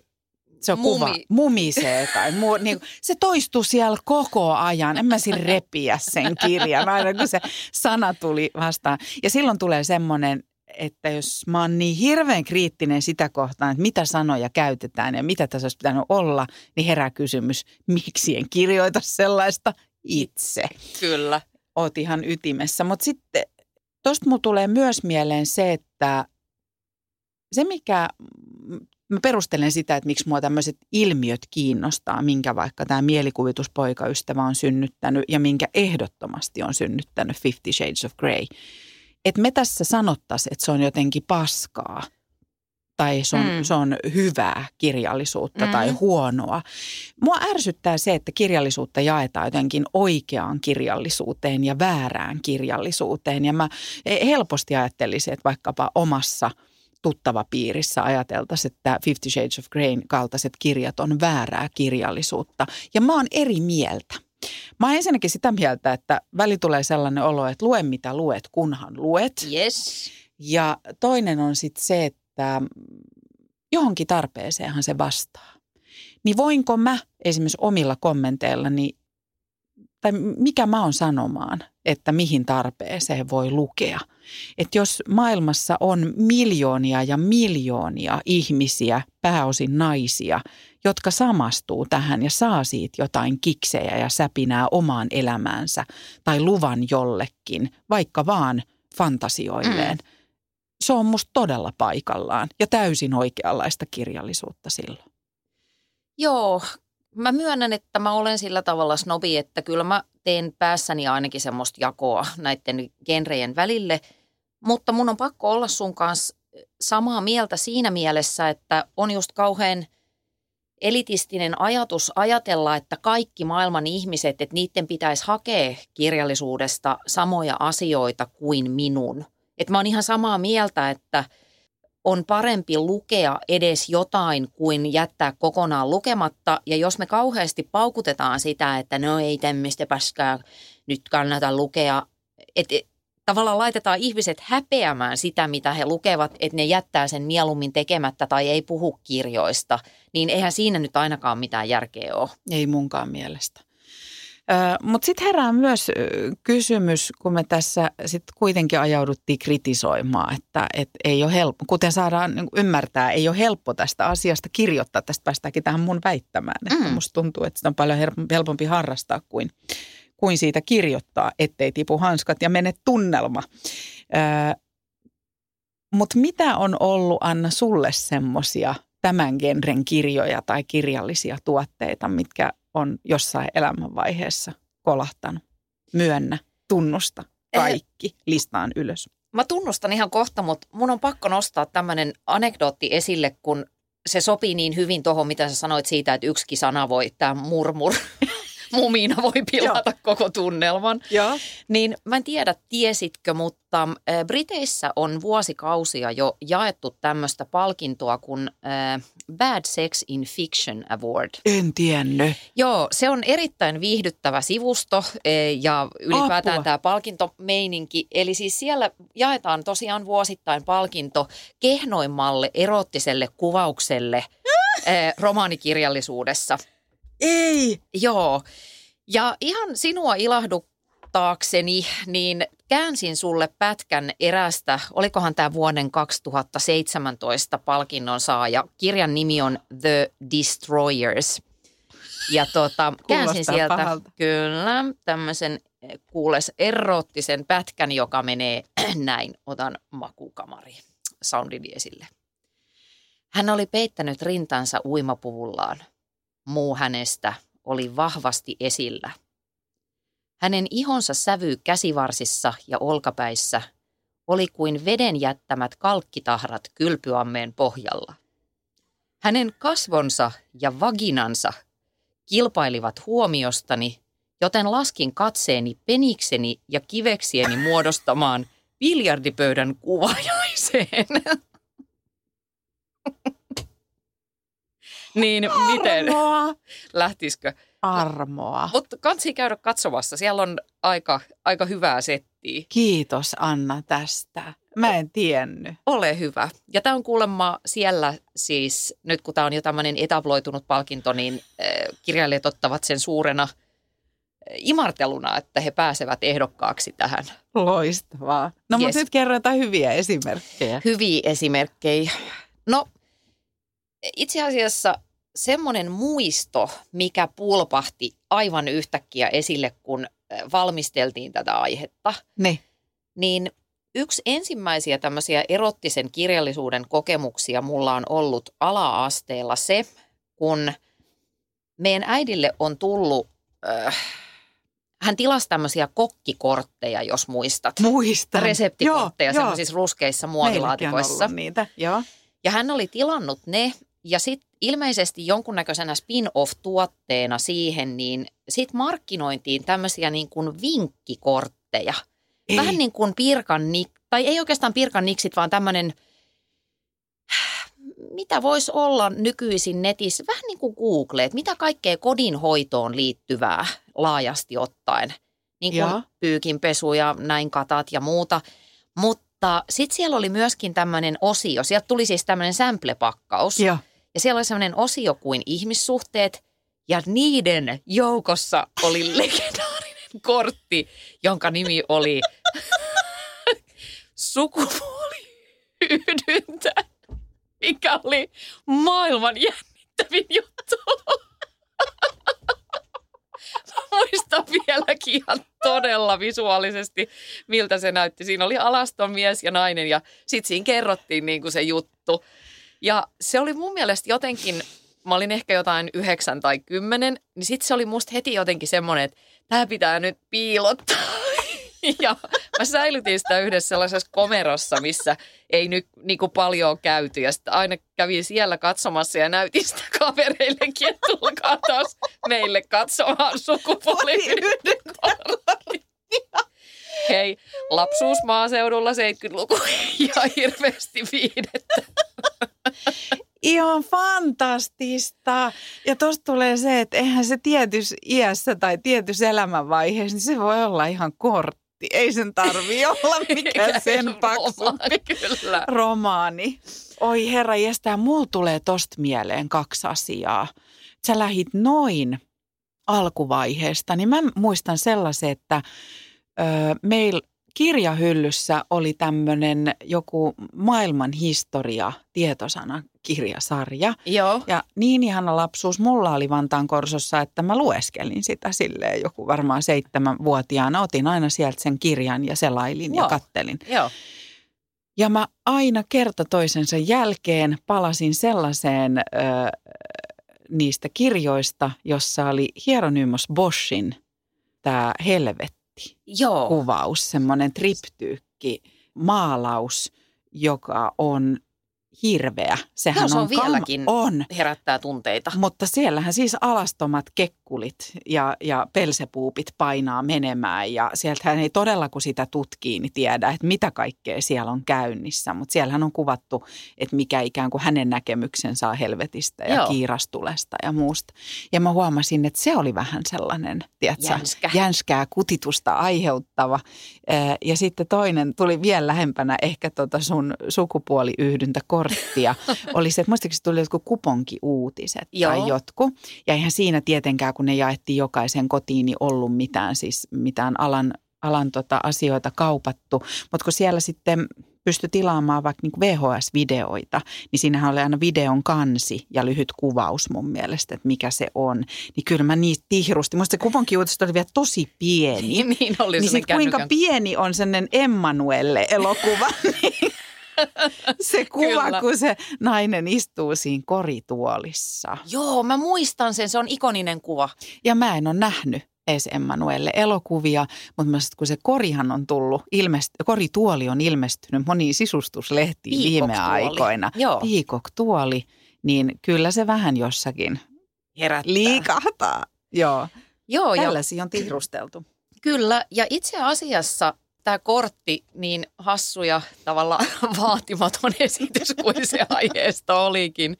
se on kuva, Mumi. mumisee tai mu, [LAUGHS] niin kuin, se toistuu siellä koko ajan. En mä siinä [LAUGHS] repiä sen kirjan, aina kun se sana tuli vastaan. Ja silloin tulee semmoinen, että jos mä oon niin hirveän kriittinen sitä kohtaan, että mitä sanoja käytetään ja mitä tässä olisi pitänyt olla, niin herää kysymys, miksi en kirjoita sellaista itse Kyllä. oot ihan ytimessä. Mutta sitten tuosta mulla tulee myös mieleen se, että se mikä, mä perustelen sitä, että miksi mua tämmöiset ilmiöt kiinnostaa, minkä vaikka tämä mielikuvituspoikaystävä on synnyttänyt ja minkä ehdottomasti on synnyttänyt Fifty Shades of Grey. Että me tässä sanottaisiin, että se on jotenkin paskaa tai se on, Mm. se on hyvää kirjallisuutta mm. tai huonoa. Mua ärsyttää se, että kirjallisuutta jaetaan jotenkin oikeaan kirjallisuuteen ja väärään kirjallisuuteen. Ja mä helposti ajattelisin, että vaikkapa omassa tuttava piirissä ajateltaisiin, että Fifty Shades of Grey kaltaiset kirjat on väärää kirjallisuutta. Ja mä oon eri mieltä. Mä oon ensinnäkin sitä mieltä, että väli tulee sellainen olo, että lue mitä luet, kunhan luet. Yes. Ja toinen on sitten se, että johonkin tarpeeseenhan se vastaa. Niin voinko mä esimerkiksi omilla kommenteillani, tai mikä mä oon sanomaan, että mihin tarpeeseen voi lukea. Että jos maailmassa on miljoonia ja miljoonia ihmisiä, pääosin naisia, jotka samastuu tähän ja saa siitä jotain kiksejä ja säpinää omaan elämäänsä tai luvan jollekin, vaikka vaan fantasioilleen. Mm. Se on musta todella paikallaan ja täysin oikeanlaista kirjallisuutta silloin. Joo, mä myönnän, että mä olen sillä tavalla snobi, että kyllä mä teen päässäni ainakin semmoista jakoa näiden genrejen välille, mutta mun on pakko olla sun kanssa samaa mieltä siinä mielessä, että on just kauhean elitistinen ajatus ajatella, että kaikki maailman ihmiset, että niiden pitäisi hakea kirjallisuudesta samoja asioita kuin minun. Että mä oon ihan samaa mieltä, että on parempi lukea edes jotain kuin jättää kokonaan lukematta. Ja jos me kauheasti paukutetaan sitä, että no ei tämmöistä paskaa nyt kannata lukea, että tavallaan laitetaan ihmiset häpeämään sitä, mitä he lukevat, että ne jättää sen mieluummin tekemättä tai ei puhu kirjoista, niin eihän siinä nyt ainakaan mitään järkeä ole. Ei munkaan mielestä. Mutta sitten herää myös kysymys, kun me tässä sitten kuitenkin ajauduttiin kritisoimaan, että et ei ole helppo, kuten saadaan niin ymmärtää, ei ole helppo tästä asiasta kirjoittaa. Tästä päästäänkin tähän mun väittämään, että Mm. musta tuntuu, että sitä on paljon helpompi harrastaa kuin, kuin siitä kirjoittaa, ettei tipu hanskat ja mene tunnelma. Mutta mitä on ollut, Anna, sulle semmoisia tämän genren kirjoja tai kirjallisia tuotteita, mitkä on jossain elämänvaiheessa kolahtanut? Myönnä, tunnusta, kaikki listaan ylös. Mä tunnustan ihan kohta, mutta mun on pakko nostaa tämmöinen anekdootti esille, kun se sopii niin hyvin tuohon, mitä sä sanoit siitä, että yksikin sana voi, tämä murmur, [LAUGHS] mumina voi pilata koko tunnelman. Joo. Niin mä en tiedä, tiesitkö, mutta äh, Briteissä on vuosikausia jo jaettu tämmöistä palkintoa kuin äh, Bad Sex in Fiction Award. En tiennyt. Joo, se on erittäin viihdyttävä sivusto eh, ja ylipäätään Apua. tämä palkintomeininki. Eli siis siellä jaetaan tosiaan vuosittain palkinto kehnoimmalle erottiselle kuvaukselle [GASPS] eh, romaanikirjallisuudessa. Ei. Joo, ja ihan sinua ilahduttaakseni, niin käänsin sulle pätkän erästä, olikohan tämä vuoden 2017 palkinnon saaja. Kirjan nimi on The Destroyers. Ja tota, [LAUGHS] käänsin Kuulostaa sieltä pahalta. kyllä tämmöisen eh, kuules erottisen pätkän, joka menee [CLEARS THROAT] näin. Otan makukamari soundini esille. Hän oli peittänyt rintansa uimapuvullaan. Muu hänestä oli vahvasti esillä. Hänen ihonsa sävy käsivarsissa ja olkapäissä oli kuin veden jättämät kalkkitahrat kylpyammeen pohjalla. Hänen kasvonsa ja vaginansa kilpailivat huomiostani, joten laskin katseeni penikseni ja kiveksieni muodostamaan biljardipöydän kuvajaiseen. [LAUGHS] niin miten? Armoa. Lähtisikö? Armoa. Mutta kansi käydä katsomassa. Siellä on aika, aika hyvää settiä. Kiitos Anna tästä. Mä en tiennyt. Ole hyvä. Ja tämä on kuulemma siellä siis, nyt kun tämä on jo tämmöinen etabloitunut palkinto, niin äh, kirjailijat ottavat sen suurena äh, imarteluna, että he pääsevät ehdokkaaksi tähän. Loistavaa. No Yes. mutta nyt kerro jotain hyviä esimerkkejä. Hyviä esimerkkejä. No, itse asiassa semmoinen muisto, mikä pulpahti aivan yhtäkkiä esille, kun äh, valmisteltiin tätä aihetta, Ne. niin yksi ensimmäisiä tämmöisiä erottisen kirjallisuuden kokemuksia mulla on ollut ala-asteella se, kun meidän äidille on tullut, äh, hän tilasi tämmöisiä kokkikortteja, jos muistat. Muistan. Reseptikortteja Joo, joo. semmoisissa ruskeissa Meilläkin on muovilaatikoissa. niitä. Joo. Ja hän oli tilannut ne ja sitten ilmeisesti jonkunnäköisenä spin-off-tuotteena siihen, niin sitten markkinointiin tämmöisiä niin kuin vinkkikortteja. Ei. Vähän niin kuin pirkan, tai ei oikeastaan pirkan niksit, vaan tämmöinen, mitä voisi olla nykyisin netissä, vähän niin kuin Google, että mitä kaikkea kodinhoitoon liittyvää laajasti ottaen. Niin kuin pyykinpesu ja näin katat ja muuta. Mutta sitten siellä oli myöskin tämmöinen osio, sieltä tuli siis tämmöinen samplepakkaus. Joo. Ja siellä oli sellainen osio kuin ihmissuhteet ja niiden joukossa oli [LAUGHS] legendaarinen kortti, jonka nimi oli [LAUGHS] sukupuoliyhdyntä, mikä oli maailman jännittävin juttu. [LAUGHS] Muistan vieläkin ihan todella visuaalisesti, miltä se näytti. Siinä oli alaston mies ja nainen ja sitten siinä kerrottiin niin kuin se juttu. Ja se oli mun mielestä jotenkin, mä olin ehkä jotain yhdeksän tai kymmenen, niin sitten se oli musta heti jotenkin semmoinen, että tämä pitää nyt piilottaa. [LAUGHS] Ja mä säilytin sitä yhdessä sellaisessa komerossa, missä ei nyt niin kuin paljon käyty. Ja sitten aina kävin siellä katsomassa ja näytin sitä kavereillekin, että tulkaa taas meille katsomaan sukupuoliyhdenkorttia. Hei, lapsuus maaseudulla 70-luku [LAUGHS] ja hirveästi viidettä. Ihan fantastista. Ja tuosta tulee se, että eihän se tietyssä iässä tai tietyssä elämänvaiheessa, niin se voi olla ihan kortti. Ei sen tarvi [LAUGHS] olla mikään sen paksu Romaani, Kyllä. romaani. Oi herra jästää, mulla tulee tosta mieleen kaksi asiaa. Sä lähit noin alkuvaiheesta, niin mä muistan sellaisen, että ö, meillä kirjahyllyssä oli tämmöinen joku maailman historia tietosana kirjasarja. Joo. Ja niin ihana lapsuus mulla oli Vantaan Korsossa, että mä lueskelin sitä silleen joku varmaan seitsemänvuotiaana. Otin aina sieltä sen kirjan ja selailin ja Wow. kattelin. Joo. Ja mä aina kerta toisensa jälkeen palasin sellaiseen ö, niistä kirjoista, jossa oli Hieronymus Boschin tämä Joo. helvetti-kuvaus, semmoinen triptyykki, maalaus, joka on hirveä. Sehän Joo, se on kam- vieläkin. On, Herättää tunteita. mutta siellähän siis alastomat kekkulit ja, ja pelsepuupit painaa menemään ja sieltähän ei todella kun sitä tutkii, niin tiedä, että mitä kaikkea siellä on käynnissä. Mutta siellähän on kuvattu, että mikä ikään kuin hänen näkemyksensä on helvetistä ja Joo. kiirastulesta ja muusta. Ja mä huomasin, että se oli vähän sellainen, tiedätkö, Jänskä. jänskää kutitusta aiheuttava. Ja sitten toinen tuli vielä lähempänä ehkä tota sun sukupuoliyhdyntäkorttia. [LAUGHS] oli se, että muistaakseni tuli jotkut kuponkiuutiset Joo. tai jotkut. Ja eihän siinä tietenkään, kun ne jaettiin jokaisen kotiin, niin ollut mitään, siis mitään alan, alan tota asioita kaupattu. Mutta kun siellä sitten pystyi tilaamaan vaikka niin VHS-videoita, niin siinähän oli aina videon kansi ja lyhyt kuvaus mun mielestä, että mikä se on. Niin kyllä mä niistä tihrustin. Musta se kuponkiuutiset oli vielä tosi pieni. Niin, [LAUGHS] niin oli Niin sit kuinka pieni on sellainen Emmanuelle-elokuva, [LAUGHS] niin [LAUGHS] se kuva, Kyllä. kun se nainen istuu siinä korituolissa. Joo, mä muistan sen. Se on ikoninen kuva. Ja mä en ole nähnyt edes Emmanuelle elokuvia, mutta mä sit, kun se korihan on tullut, ilmest- korituoli on ilmestynyt moniin sisustuslehtiin viime aikoina. Joo. Peacock-tuoli, niin kyllä se vähän jossakin Herättää. liikahtaa. Joo, Joo, ja tällaisia on tihrusteltu. Kyllä, ja itse asiassa tämä kortti niin hassu ja tavallaan [LAUGHS] vaatimaton esitys kuin se aiheesta olikin,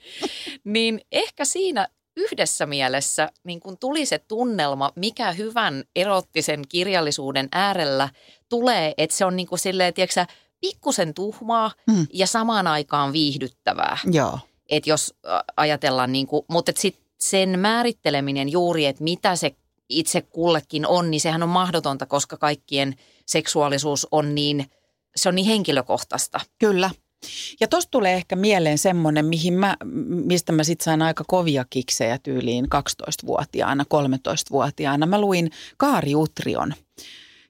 niin ehkä siinä yhdessä mielessä niin kun tuli se tunnelma, mikä hyvän erottisen kirjallisuuden äärellä tulee, että se on niin kuin silleen, tiedätkö, pikkusen tuhmaa mm. ja samaan aikaan viihdyttävää. Joo. Et jos ajatellaan, niin kuin, mutta et sit sen määritteleminen juuri, että mitä se itse kullekin on, niin sehän on mahdotonta, koska kaikkien seksuaalisuus on niin, se on niin henkilökohtaista. Kyllä. Ja tuosta tulee ehkä mieleen semmoinen, mihin mä, mistä mä sitten sain aika kovia kiksejä tyyliin 12-vuotiaana, 13-vuotiaana. Mä luin Kaari Utrion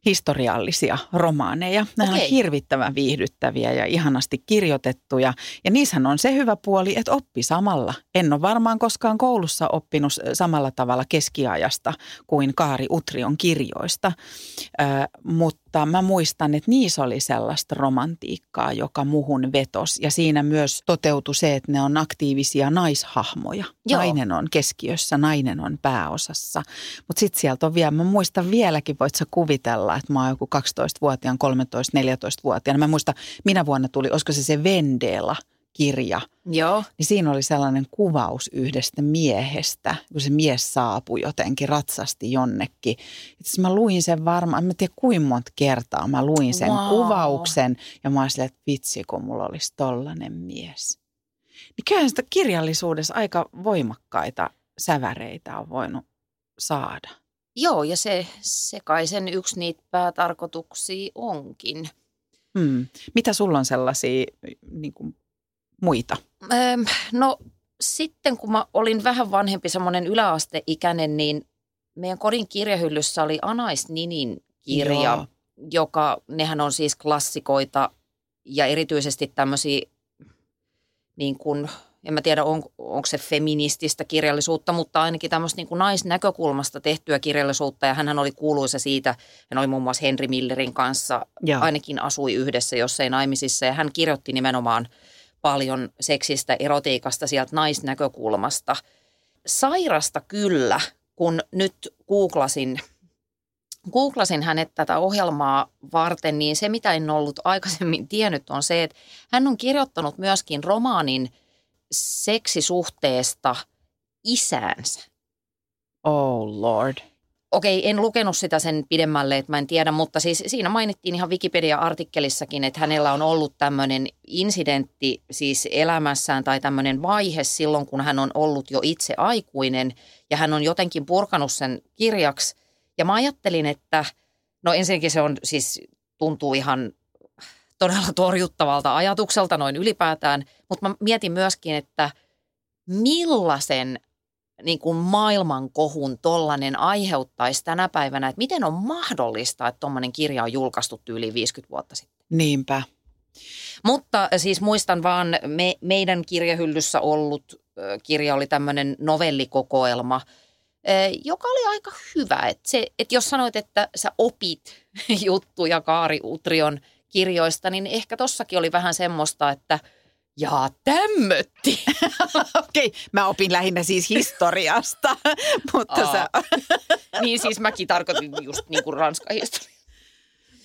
historiallisia romaaneja. Nämä okay. on hirvittävän viihdyttäviä ja ihanasti kirjoitettuja. Ja niissähän on se hyvä puoli, että oppi samalla. En ole varmaan koskaan koulussa oppinut samalla tavalla keskiajasta kuin Kaari Utrion kirjoista. Ö, mutta mä muistan, että niissä oli sellaista romantiikkaa, joka muhun vetos. Ja siinä myös toteutui se, että ne on aktiivisia naishahmoja. Joo. Nainen on keskiössä, nainen on pääosassa. Mutta sitten sieltä on vielä, mä muistan vieläkin, voit sä kuvitella, että mä oon joku 12-vuotiaan, 13-14-vuotiaana. Mä muistan, minä vuonna tuli, olisiko se se Vendela – kirja. Joo. Niin siinä oli sellainen kuvaus yhdestä miehestä, kun se mies saapui jotenkin, ratsasti jonnekin. Itse mä luin sen varmaan, en tiedä kuinka monta kertaa mä luin sen wow. kuvauksen ja mä olin että vitsi kun mulla olisi tollainen mies. Niin kyllähän sitä kirjallisuudessa aika voimakkaita säväreitä on voinut saada. Joo, ja se, se kai sen yksi niitä päätarkoituksia onkin. Hmm. Mitä sulla on sellaisia niin kuin muita? Öö, no sitten kun mä olin vähän vanhempi, semmoinen yläasteikäinen, niin meidän kodin kirjahyllyssä oli Anais Ninin kirja, Joo. joka, nehän on siis klassikoita ja erityisesti tämmöisiä niin kuin, en mä tiedä on, onko se feminististä kirjallisuutta, mutta ainakin tämmöistä niin kuin naisnäkökulmasta tehtyä kirjallisuutta. Ja hän oli kuuluisa siitä, hän oli muun muassa Henry Millerin kanssa, Joo. ainakin asui yhdessä jossain naimisissa. Ja hän kirjoitti nimenomaan – paljon seksistä, erotiikasta sieltä naisnäkökulmasta. Sairasta kyllä, kun nyt googlasin, googlasin hänet tätä ohjelmaa varten, niin se mitä en ollut aikaisemmin [LAUGHS] tiennyt on se, että hän on kirjoittanut myöskin romaanin seksisuhteesta isäänsä. Oh lord okei, en lukenut sitä sen pidemmälle, että mä en tiedä, mutta siis siinä mainittiin ihan Wikipedia-artikkelissakin, että hänellä on ollut tämmöinen incidentti siis elämässään tai tämmöinen vaihe silloin, kun hän on ollut jo itse aikuinen ja hän on jotenkin purkanut sen kirjaksi. Ja mä ajattelin, että no ensinnäkin se on siis tuntuu ihan todella torjuttavalta ajatukselta noin ylipäätään, mutta mä mietin myöskin, että millaisen niin kuin maailmankohun tollainen aiheuttaisi tänä päivänä, että miten on mahdollista, että tuommoinen kirja on julkaistu yli 50 vuotta sitten. Niinpä. Mutta siis muistan vaan me, meidän kirjahyllyssä ollut kirja oli tämmöinen novellikokoelma, joka oli aika hyvä. että se, että jos sanoit, että sä opit [LAUGHS] juttuja Kaari Utrion kirjoista, niin ehkä tossakin oli vähän semmoista, että – Jaa, tämmötti. [LAUGHS] Okei, okay, mä opin lähinnä siis historiasta, [LAUGHS] mutta sä... [LAUGHS] niin siis mäkin tarkoitin just niin kuin Ranskan historia.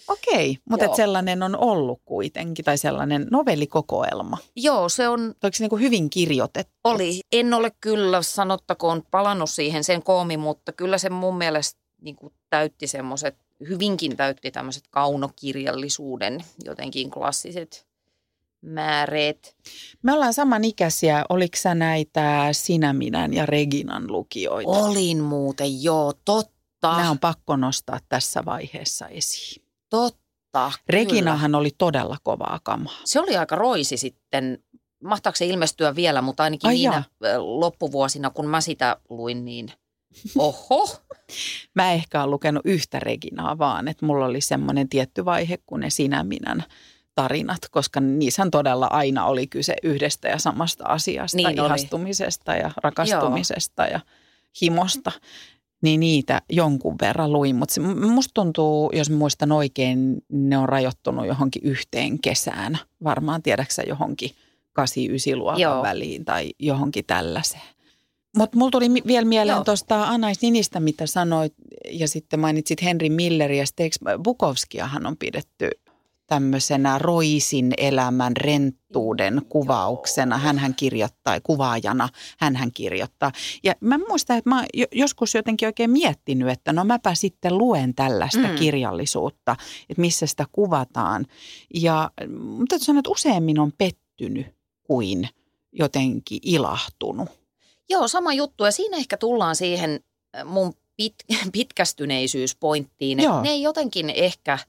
Okei, mutta et sellainen on ollut kuitenkin, tai sellainen novellikokoelma. Joo, se on... Oliko se niin kuin hyvin kirjoitettu? Oli. En ole kyllä, sanottakoon, palannut siihen sen koomi, mutta kyllä se mun mielestä niin kuin täytti semmoiset, hyvinkin täytti tämmöiset kaunokirjallisuuden jotenkin klassiset määreet. Me ollaan samanikäisiä. Oliko sä näitä Sinä, Minän ja Reginan lukijoita? Olin muuten, joo, totta. Nämä on pakko nostaa tässä vaiheessa esiin. Totta, Reginahan kyllä. oli todella kovaa kamaa. Se oli aika roisi sitten. Mahtaako se ilmestyä vielä, mutta ainakin Ai niinä loppuvuosina, kun mä sitä luin, niin oho. mä ehkä olen lukenut yhtä Reginaa vaan, että mulla oli semmoinen tietty vaihe, kun ne Sinä, Minän – tarinat, koska niissä todella aina oli kyse yhdestä ja samasta asiasta, niin ihastumisesta oli. ja rakastumisesta Joo. ja himosta. Niin niitä jonkun verran luin, mutta musta tuntuu, jos muistan oikein, ne on rajoittunut johonkin yhteen kesään. Varmaan tiedäksä johonkin 8-9 luokan Joo. väliin tai johonkin tällaiseen. Mutta mulla tuli mi- vielä mieleen tuosta Anais Ninistä, mitä sanoit, ja sitten mainitsit Henry Milleriä. Sitten Bukovskiahan on pidetty tämmöisenä roisin elämän renttuuden kuvauksena. Hänhän kirjoittaa, kuvaajana hänhän kirjoittaa. Ja mä muistan, että mä joskus jotenkin oikein miettinyt, että no mäpä sitten luen tällaista Mm. kirjallisuutta, että missä sitä kuvataan. Ja mutta sanoa, että useammin on pettynyt kuin jotenkin ilahtunut. Joo, sama juttu. Ja siinä ehkä tullaan siihen äh, mun pit, [LAUGHS] pitkästyneisyyspointtiin. Että Joo. ne ei jotenkin ehkä...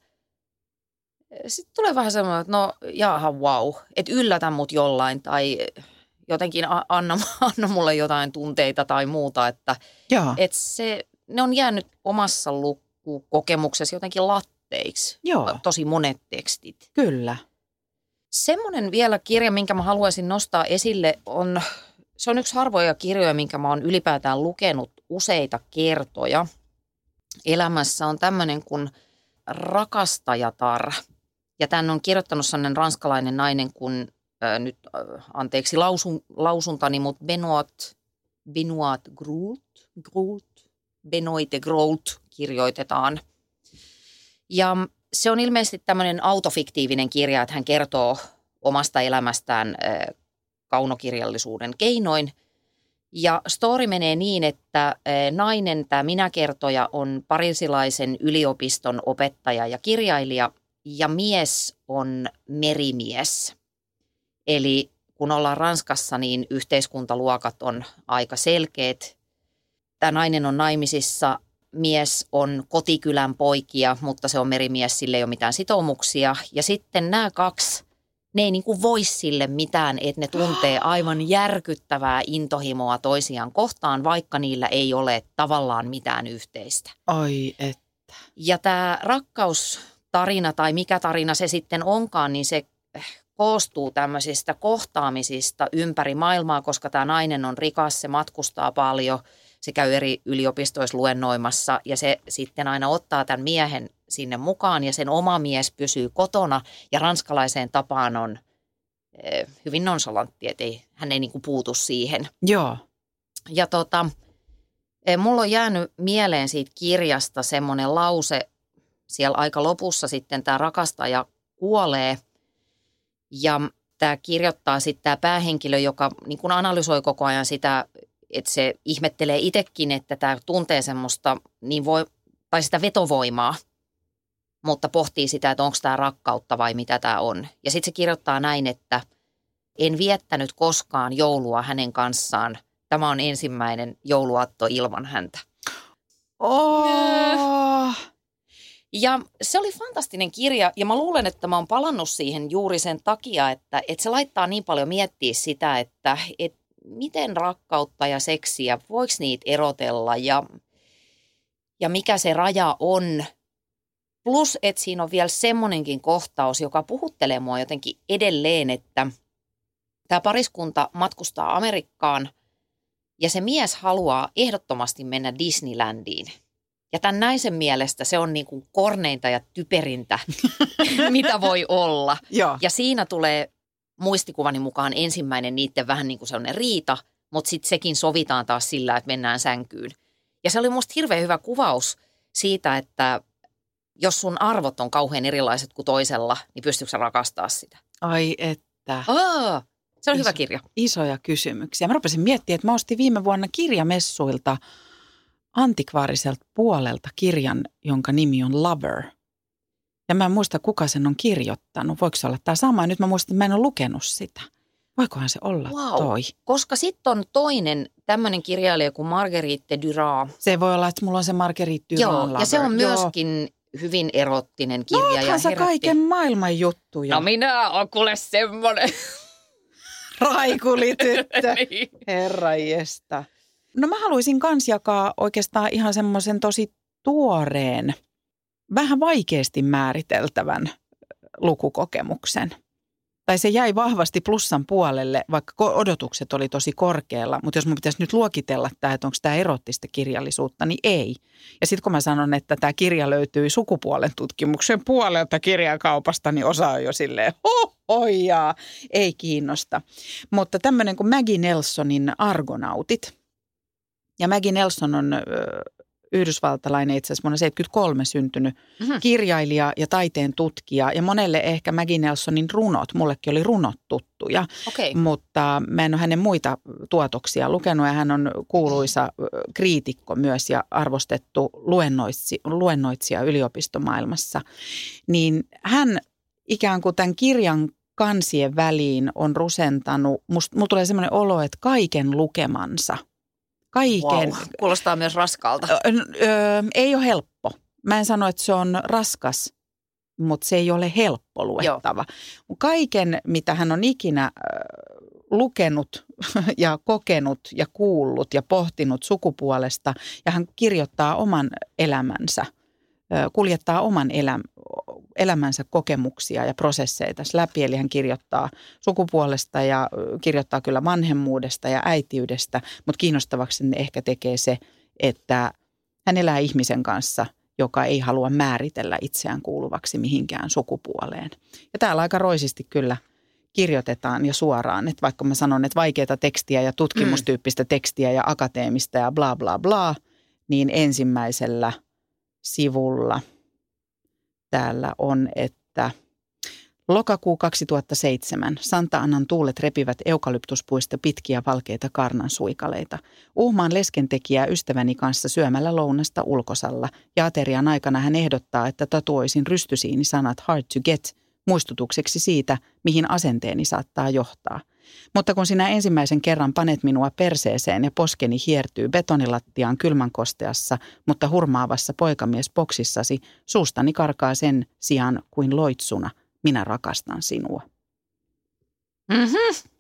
Sitten tulee vähän semmoinen, että no jaha wow, että yllätä mut jollain tai jotenkin a- anna, [LAUGHS] anna mulle jotain tunteita tai muuta. Että et se, ne on jäänyt omassa lukukokemuksessa jotenkin latteiksi. Joo. Tosi monet tekstit. kyllä. Semmoinen vielä kirja, minkä mä haluaisin nostaa esille, on, se on yksi harvoja kirjoja, minkä mä oon ylipäätään lukenut useita kertoja. Elämässä on tämmöinen kuin Rakastajatar. Ja tämän on kirjoittanut sellainen ranskalainen nainen kuin, äh, nyt äh, anteeksi lausun, lausuntani, mutta Benoit, Benoit Groult, Groult, Benoit Groult kirjoitetaan. Ja se on ilmeisesti tämmöinen autofiktiivinen kirja, että hän kertoo omasta elämästään kaunokirjallisuuden keinoin. Ja story menee niin, että äh, nainen, tämä minäkertoja, on parisilaisen yliopiston opettaja ja kirjailija, ja mies on merimies. Eli kun ollaan Ranskassa, niin yhteiskuntaluokat on aika selkeät. Tämä nainen on naimisissa, mies on kotikylän poikia, mutta se on merimies, sille ei ole mitään sitoumuksia. Ja sitten nämä kaksi, ne ei niin kuin voi sille mitään, että ne tuntee [GASPS] aivan järkyttävää intohimoa toisiaan kohtaan, vaikka niillä ei ole tavallaan mitään yhteistä. Oi, et. Ja tämä rakkaustarina tai mikä tarina se sitten onkaan, niin se eh, koostuu tämmöisistä kohtaamisista ympäri maailmaa, koska tämä nainen on rikas, se matkustaa paljon, se käy eri yliopistoissa luennoimassa ja se sitten aina ottaa tämän miehen sinne mukaan ja sen oma mies pysyy kotona ja ranskalaiseen tapaan on eh, hyvin nonsalantti, että ei, hän ei niinku puutu siihen. Joo. Ja tota, eh, mulla on jäänyt mieleen siitä kirjasta semmoinen lause, siellä aika lopussa sitten tämä rakastaja kuolee ja tämä kirjoittaa sitten tämä päähenkilö, joka niin kun analysoi koko ajan sitä, että se ihmettelee itsekin, että tämä tuntee semmoista niin voi, tai sitä vetovoimaa, mutta pohtii sitä, että onko tämä rakkautta vai mitä tämä on. Ja sitten se kirjoittaa näin, että en viettänyt koskaan joulua hänen kanssaan. Tämä on ensimmäinen jouluaatto ilman häntä. Oh. Ja se oli fantastinen kirja ja mä luulen, että mä oon palannut siihen juuri sen takia, että, että se laittaa niin paljon miettiä sitä, että, että miten rakkautta ja seksiä, voiko niitä erotella ja, ja mikä se raja on. Plus, että siinä on vielä semmoinenkin kohtaus, joka puhuttelee mua jotenkin edelleen, että tämä pariskunta matkustaa Amerikkaan ja se mies haluaa ehdottomasti mennä Disneylandiin. Ja tämän naisen mielestä se on niin kuin korneinta ja typerintä, [LAUGHS] mitä voi olla. Joo. Ja siinä tulee muistikuvani mukaan ensimmäinen niiden vähän niin kuin sellainen riita, mutta sitten sekin sovitaan taas sillä, että mennään sänkyyn. Ja se oli musta hirveän hyvä kuvaus siitä, että jos sun arvot on kauhean erilaiset kuin toisella, niin pystyykö rakastaa sitä? Ai että. Aa, se on Iso. hyvä kirja. Isoja kysymyksiä. Mä rupesin miettimään, että mä ostin viime vuonna kirjamessuilta antikvaariselta puolelta kirjan, jonka nimi on Lover. Ja mä en muista, kuka sen on kirjoittanut. Voiko se olla tämä sama? Nyt mä muistan, että mä en ole lukenut sitä. Voikohan se olla Wow. toi? Koska sitten on toinen tämmöinen kirjailija kuin Marguerite Duras. Se voi olla, että mulla on se Marguerite Duras Joo, Lover. ja se on Joo. Hyvin erottinen No kirja. ja oothan sä herätti- kaiken maailman juttuja. No minä on kuule semmoinen. [LAUGHS] Raikulityttö. [LAUGHS] niin. Herra jesta. No mä haluaisin kans jakaa oikeastaan ihan semmoisen tosi tuoreen, vähän vaikeasti määriteltävän lukukokemuksen. Tai se jäi vahvasti plussan puolelle, vaikka odotukset oli tosi korkealla. Mutta jos mun pitäisi nyt luokitella tämä, että onko tämä erottista kirjallisuutta, niin ei. Ja sitten kun mä sanon, että tämä kirja löytyy sukupuolen tutkimuksen puolelta kirjakaupasta, niin osa on jo silleen, hohojaa, ei kiinnosta. Mutta tämmöinen kuin Maggie Nelsonin Argonautit, Ja Maggie Nelson on yhdysvaltalainen itse asiassa vuonna 73 syntynyt Mhm. kirjailija ja taiteen tutkija. Ja monelle ehkä Maggie Nelsonin runot, mullekin oli runot tuttuja, Okei. mutta mä en ole hänen muita tuotoksia lukenut ja hän on kuuluisa kriitikko myös ja arvostettu luennoitsi, luennoitsija yliopistomaailmassa. Niin hän ikään kuin tämän kirjan kansien väliin on rusentanut, musta, mulla tulee semmoinen olo, että kaiken lukemansa. Kaiken. Wow. Kuulostaa myös raskaalta. Ö, ö, ei ole helppo. Mä en sano, että se on raskas, mutta se ei ole helppo luettava. Kaiken, mitä hän on ikinä lukenut [LAUGHS] ja kokenut ja kuullut ja pohtinut sukupuolesta, ja hän kirjoittaa oman elämänsä, kuljettaa oman eläm, elämänsä kokemuksia ja prosesseja tässä läpi. Eli hän kirjoittaa sukupuolesta ja kirjoittaa kyllä vanhemmuudesta ja äitiydestä, mutta kiinnostavaksi ne ehkä tekee se, että hän elää ihmisen kanssa, joka ei halua määritellä itseään kuuluvaksi mihinkään sukupuoleen. Ja täällä aika roisisti kyllä kirjoitetaan ja suoraan, että vaikka mä sanon, että vaikeaa tekstiä ja tutkimustyyppistä tekstiä ja akateemista ja bla bla bla, niin ensimmäisellä sivulla täällä on, että lokakuu 2007. Santa Annan tuulet repivät eukalyptuspuista pitkiä valkeita karnan suikaleita. Uhmaan leskentekijää ystäväni kanssa syömällä lounasta ulkosalla ja aterian aikana hän ehdottaa, että tatuoisin rystysiini sanat hard to get muistutukseksi siitä, mihin asenteeni saattaa johtaa. Mutta kun sinä ensimmäisen kerran panet minua perseeseen ja poskeni hiertyy betonilattiaan kylmän kosteassa, mutta hurmaavassa poikamiesboksissasi, suustani karkaa sen sijaan kuin loitsuna. Minä rakastan sinua. Mm-hmm.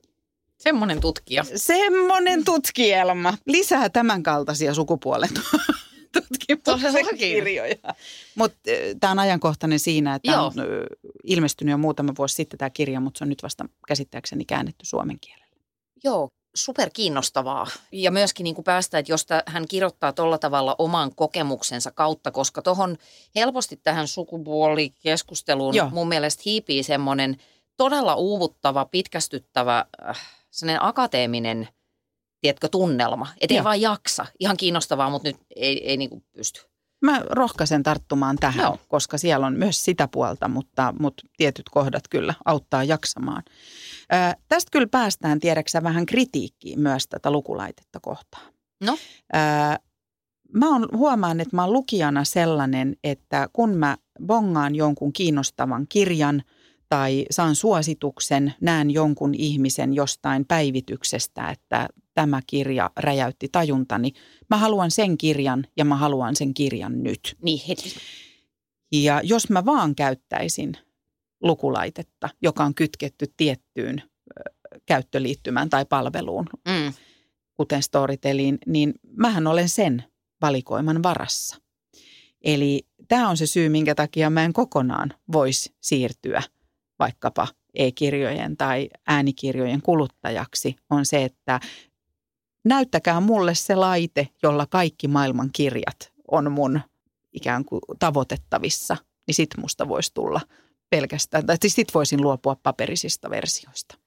Semmoinen tutkija. Semmoinen tutkielma. Lisää tämän kaltaisia sukupuolen tutkimuksen kirjoja. Mutta tämä on ajankohtainen siinä, että on ilmestynyt jo muutama vuosi sitten tämä kirja, mutta se on nyt vasta käsittääkseni käännetty suomen kielelle. Joo, super kiinnostavaa. Ja myöskin niin kuin päästä, että jos hän kirjoittaa tuolla tavalla oman kokemuksensa kautta, koska tuohon helposti tähän sukupuolikeskusteluun Joo. mun mielestä hiipii semmoinen todella uuvuttava, pitkästyttävä, äh, sellainen akateeminen, tiedätkö, tunnelma. Että ei vaan jaksa. Ihan kiinnostavaa, mutta nyt ei, ei niin kuin pysty. Mä rohkaisen tarttumaan tähän, Joo. koska siellä on myös sitä puolta, mutta, mutta tietyt kohdat kyllä auttaa jaksamaan. Ää, tästä kyllä päästään, tiedäksä, vähän kritiikkiin myös tätä lukulaitetta kohtaan. No? Ää, mä on, huomaan, että mä oon lukijana sellainen, että kun mä bongaan jonkun kiinnostavan kirjan tai saan suosituksen, näen jonkun ihmisen jostain päivityksestä, että tämä kirja räjäytti tajuntani. Mä haluan sen kirjan ja mä haluan sen kirjan nyt. Niin heti. Ja jos mä vaan käyttäisin lukulaitetta, joka on kytketty tiettyyn käyttöliittymään tai palveluun, Mm. kuten Storyteliin, niin mähän olen sen valikoiman varassa. Eli tämä on se syy, minkä takia mä en kokonaan voisi siirtyä vaikkapa e-kirjojen tai äänikirjojen kuluttajaksi, on se, että näyttäkää mulle se laite, jolla kaikki maailman kirjat on mun ikään kuin tavoitettavissa, niin sit musta voisi tulla pelkästään, tai sit voisin luopua paperisista versioista.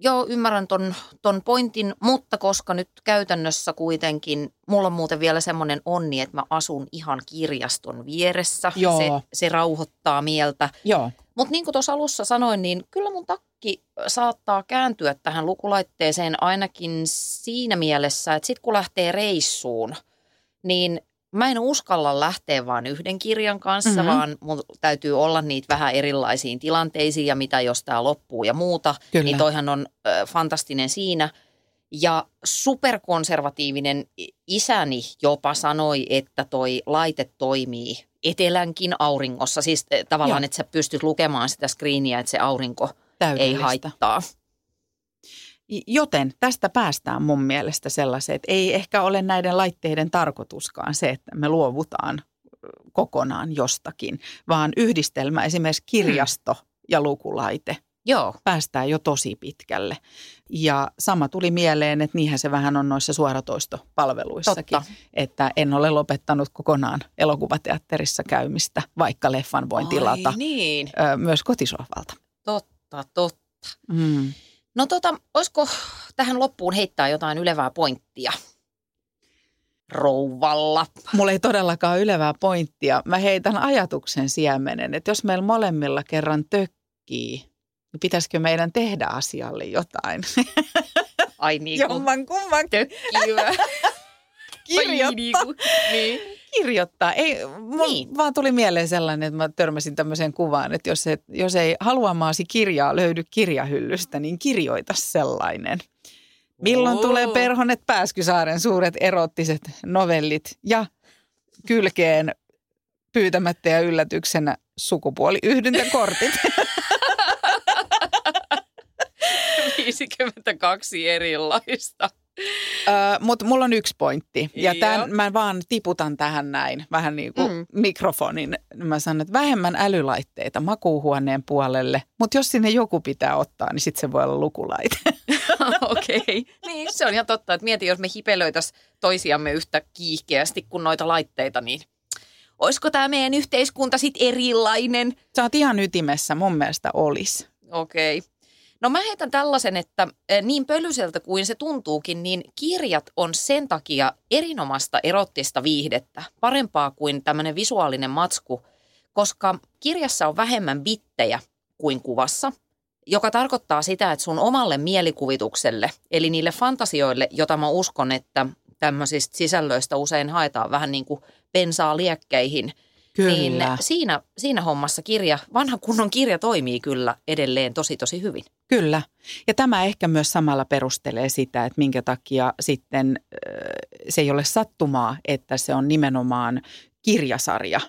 Joo, ymmärrän ton, ton pointin, mutta koska nyt käytännössä kuitenkin, mulla on muuten vielä semmoinen onni, että mä asun ihan kirjaston vieressä. Joo. Se, se rauhoittaa mieltä. Joo. Mutta niin kuin tuossa alussa sanoin, niin kyllä mun takki saattaa kääntyä tähän lukulaitteeseen ainakin siinä mielessä, että sit kun lähtee reissuun, niin mä en uskalla lähteä vain yhden kirjan kanssa, Mhm. mm-hmm. vaan mun täytyy olla niitä vähän erilaisiin tilanteisiin ja mitä jos tämä loppuu ja muuta. Kyllä. Niin toihan on ö, fantastinen siinä. Ja superkonservatiivinen isäni jopa sanoi, että toi laite toimii etelänkin auringossa. Siis eh, tavallaan, Joo. että sä pystyt lukemaan sitä screeniä, että se aurinko ei haittaa. Joten tästä päästään mun mielestä sellaiseen, että ei ehkä ole näiden laitteiden tarkoituskaan se, että me luovutaan kokonaan jostakin, vaan yhdistelmä esimerkiksi kirjasto ja lukulaite Joo, päästään jo tosi pitkälle. Ja sama tuli mieleen, että niinhän se vähän on noissa suoratoistopalveluissakin, totta. että en ole lopettanut kokonaan elokuvateatterissa käymistä, vaikka leffan voin tilata Ai niin, ö, myös kotisohvalta. totta, totta. Mm. No tota, olisiko tähän loppuun heittää jotain ylevää pointtia? rouvalla. Mulla ei todellakaan ylevää pointtia. Mä heitän ajatuksen siemenen, että jos meillä molemmilla kerran tökkii, niin pitäisikö meidän tehdä asialle jotain? Ai niin kuin Jomman kumman tökkiyö. Kirjoittaa. niin. kirjoittaa. Ei, Niin. vaan tuli mieleen sellainen, että mä törmäsin tämmöiseen kuvaan, että jos, et, jos ei haluamaasi kirjaa löydy kirjahyllystä, niin kirjoita sellainen. Milloin Oo. tulee Perhonet Pääskysaaren suuret erottiset novellit ja kylkeen pyytämättä ja yllätyksenä sukupuoliyhdyntäkortit. [LAUGHS] 52 erilaista. Öö, Mutta mulla on yksi pointti. Ja tämän mä vaan tiputan tähän näin, vähän niin kuin mm. mikrofonin. Mä sanon, että vähemmän älylaitteita makuuhuoneen puolelle, mutta jos sinne joku pitää ottaa, niin sitten se voi olla lukulaite. [LAUGHS] Okei. Okay. Niin, se on ihan totta, että mieti, jos me hipelöitäisiin toisiamme yhtä kiihkeästi kuin noita laitteita, niin olisiko tämä meidän yhteiskunta sitten erilainen? Sä oot ihan ytimessä, mun mielestä olisi. Okei. Okay. No mä heitän tällaisen, että eh, niin pölyseltä kuin se tuntuukin, niin kirjat on sen takia erinomasta erottista viihdettä, parempaa kuin tämmöinen visuaalinen matsku, koska kirjassa on vähemmän bittejä kuin kuvassa, joka tarkoittaa sitä, että sun omalle mielikuvitukselle, eli niille fantasioille, jota mä uskon, että tämmöisistä sisällöistä usein haetaan vähän niin kuin bensaa liekkeihin, niin Kyllä, siinä, siinä hommassa kirja, vanha kunnon kirja toimii kyllä edelleen tosi tosi hyvin. kyllä. Ja tämä ehkä myös samalla perustelee sitä, että minkä takia sitten se ei ole sattumaa, että se on nimenomaan kirjasarja,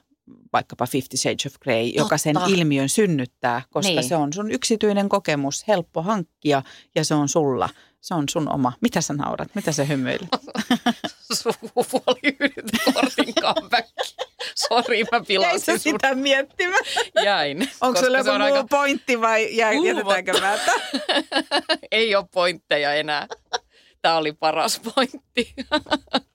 vaikkapa Fifty Shades of Grey, joka sen Totta. ilmiön synnyttää, koska Niin. se on sun yksityinen kokemus, helppo hankkia ja se on sulla. Se on sun oma. Mitä sä naurat? Mitä sä hymyilet? [LAUGHS] Sukupuoliyhdyntäkortin comeback. Sori, mä pilasin sä sun. sitä miettimään? Jäin. Onko sulla se joku on muu aika- pointti vai Uu, jätetäänkö mä? [LAUGHS] Ei ole pointteja enää. Tämä oli paras pointti. [LAUGHS]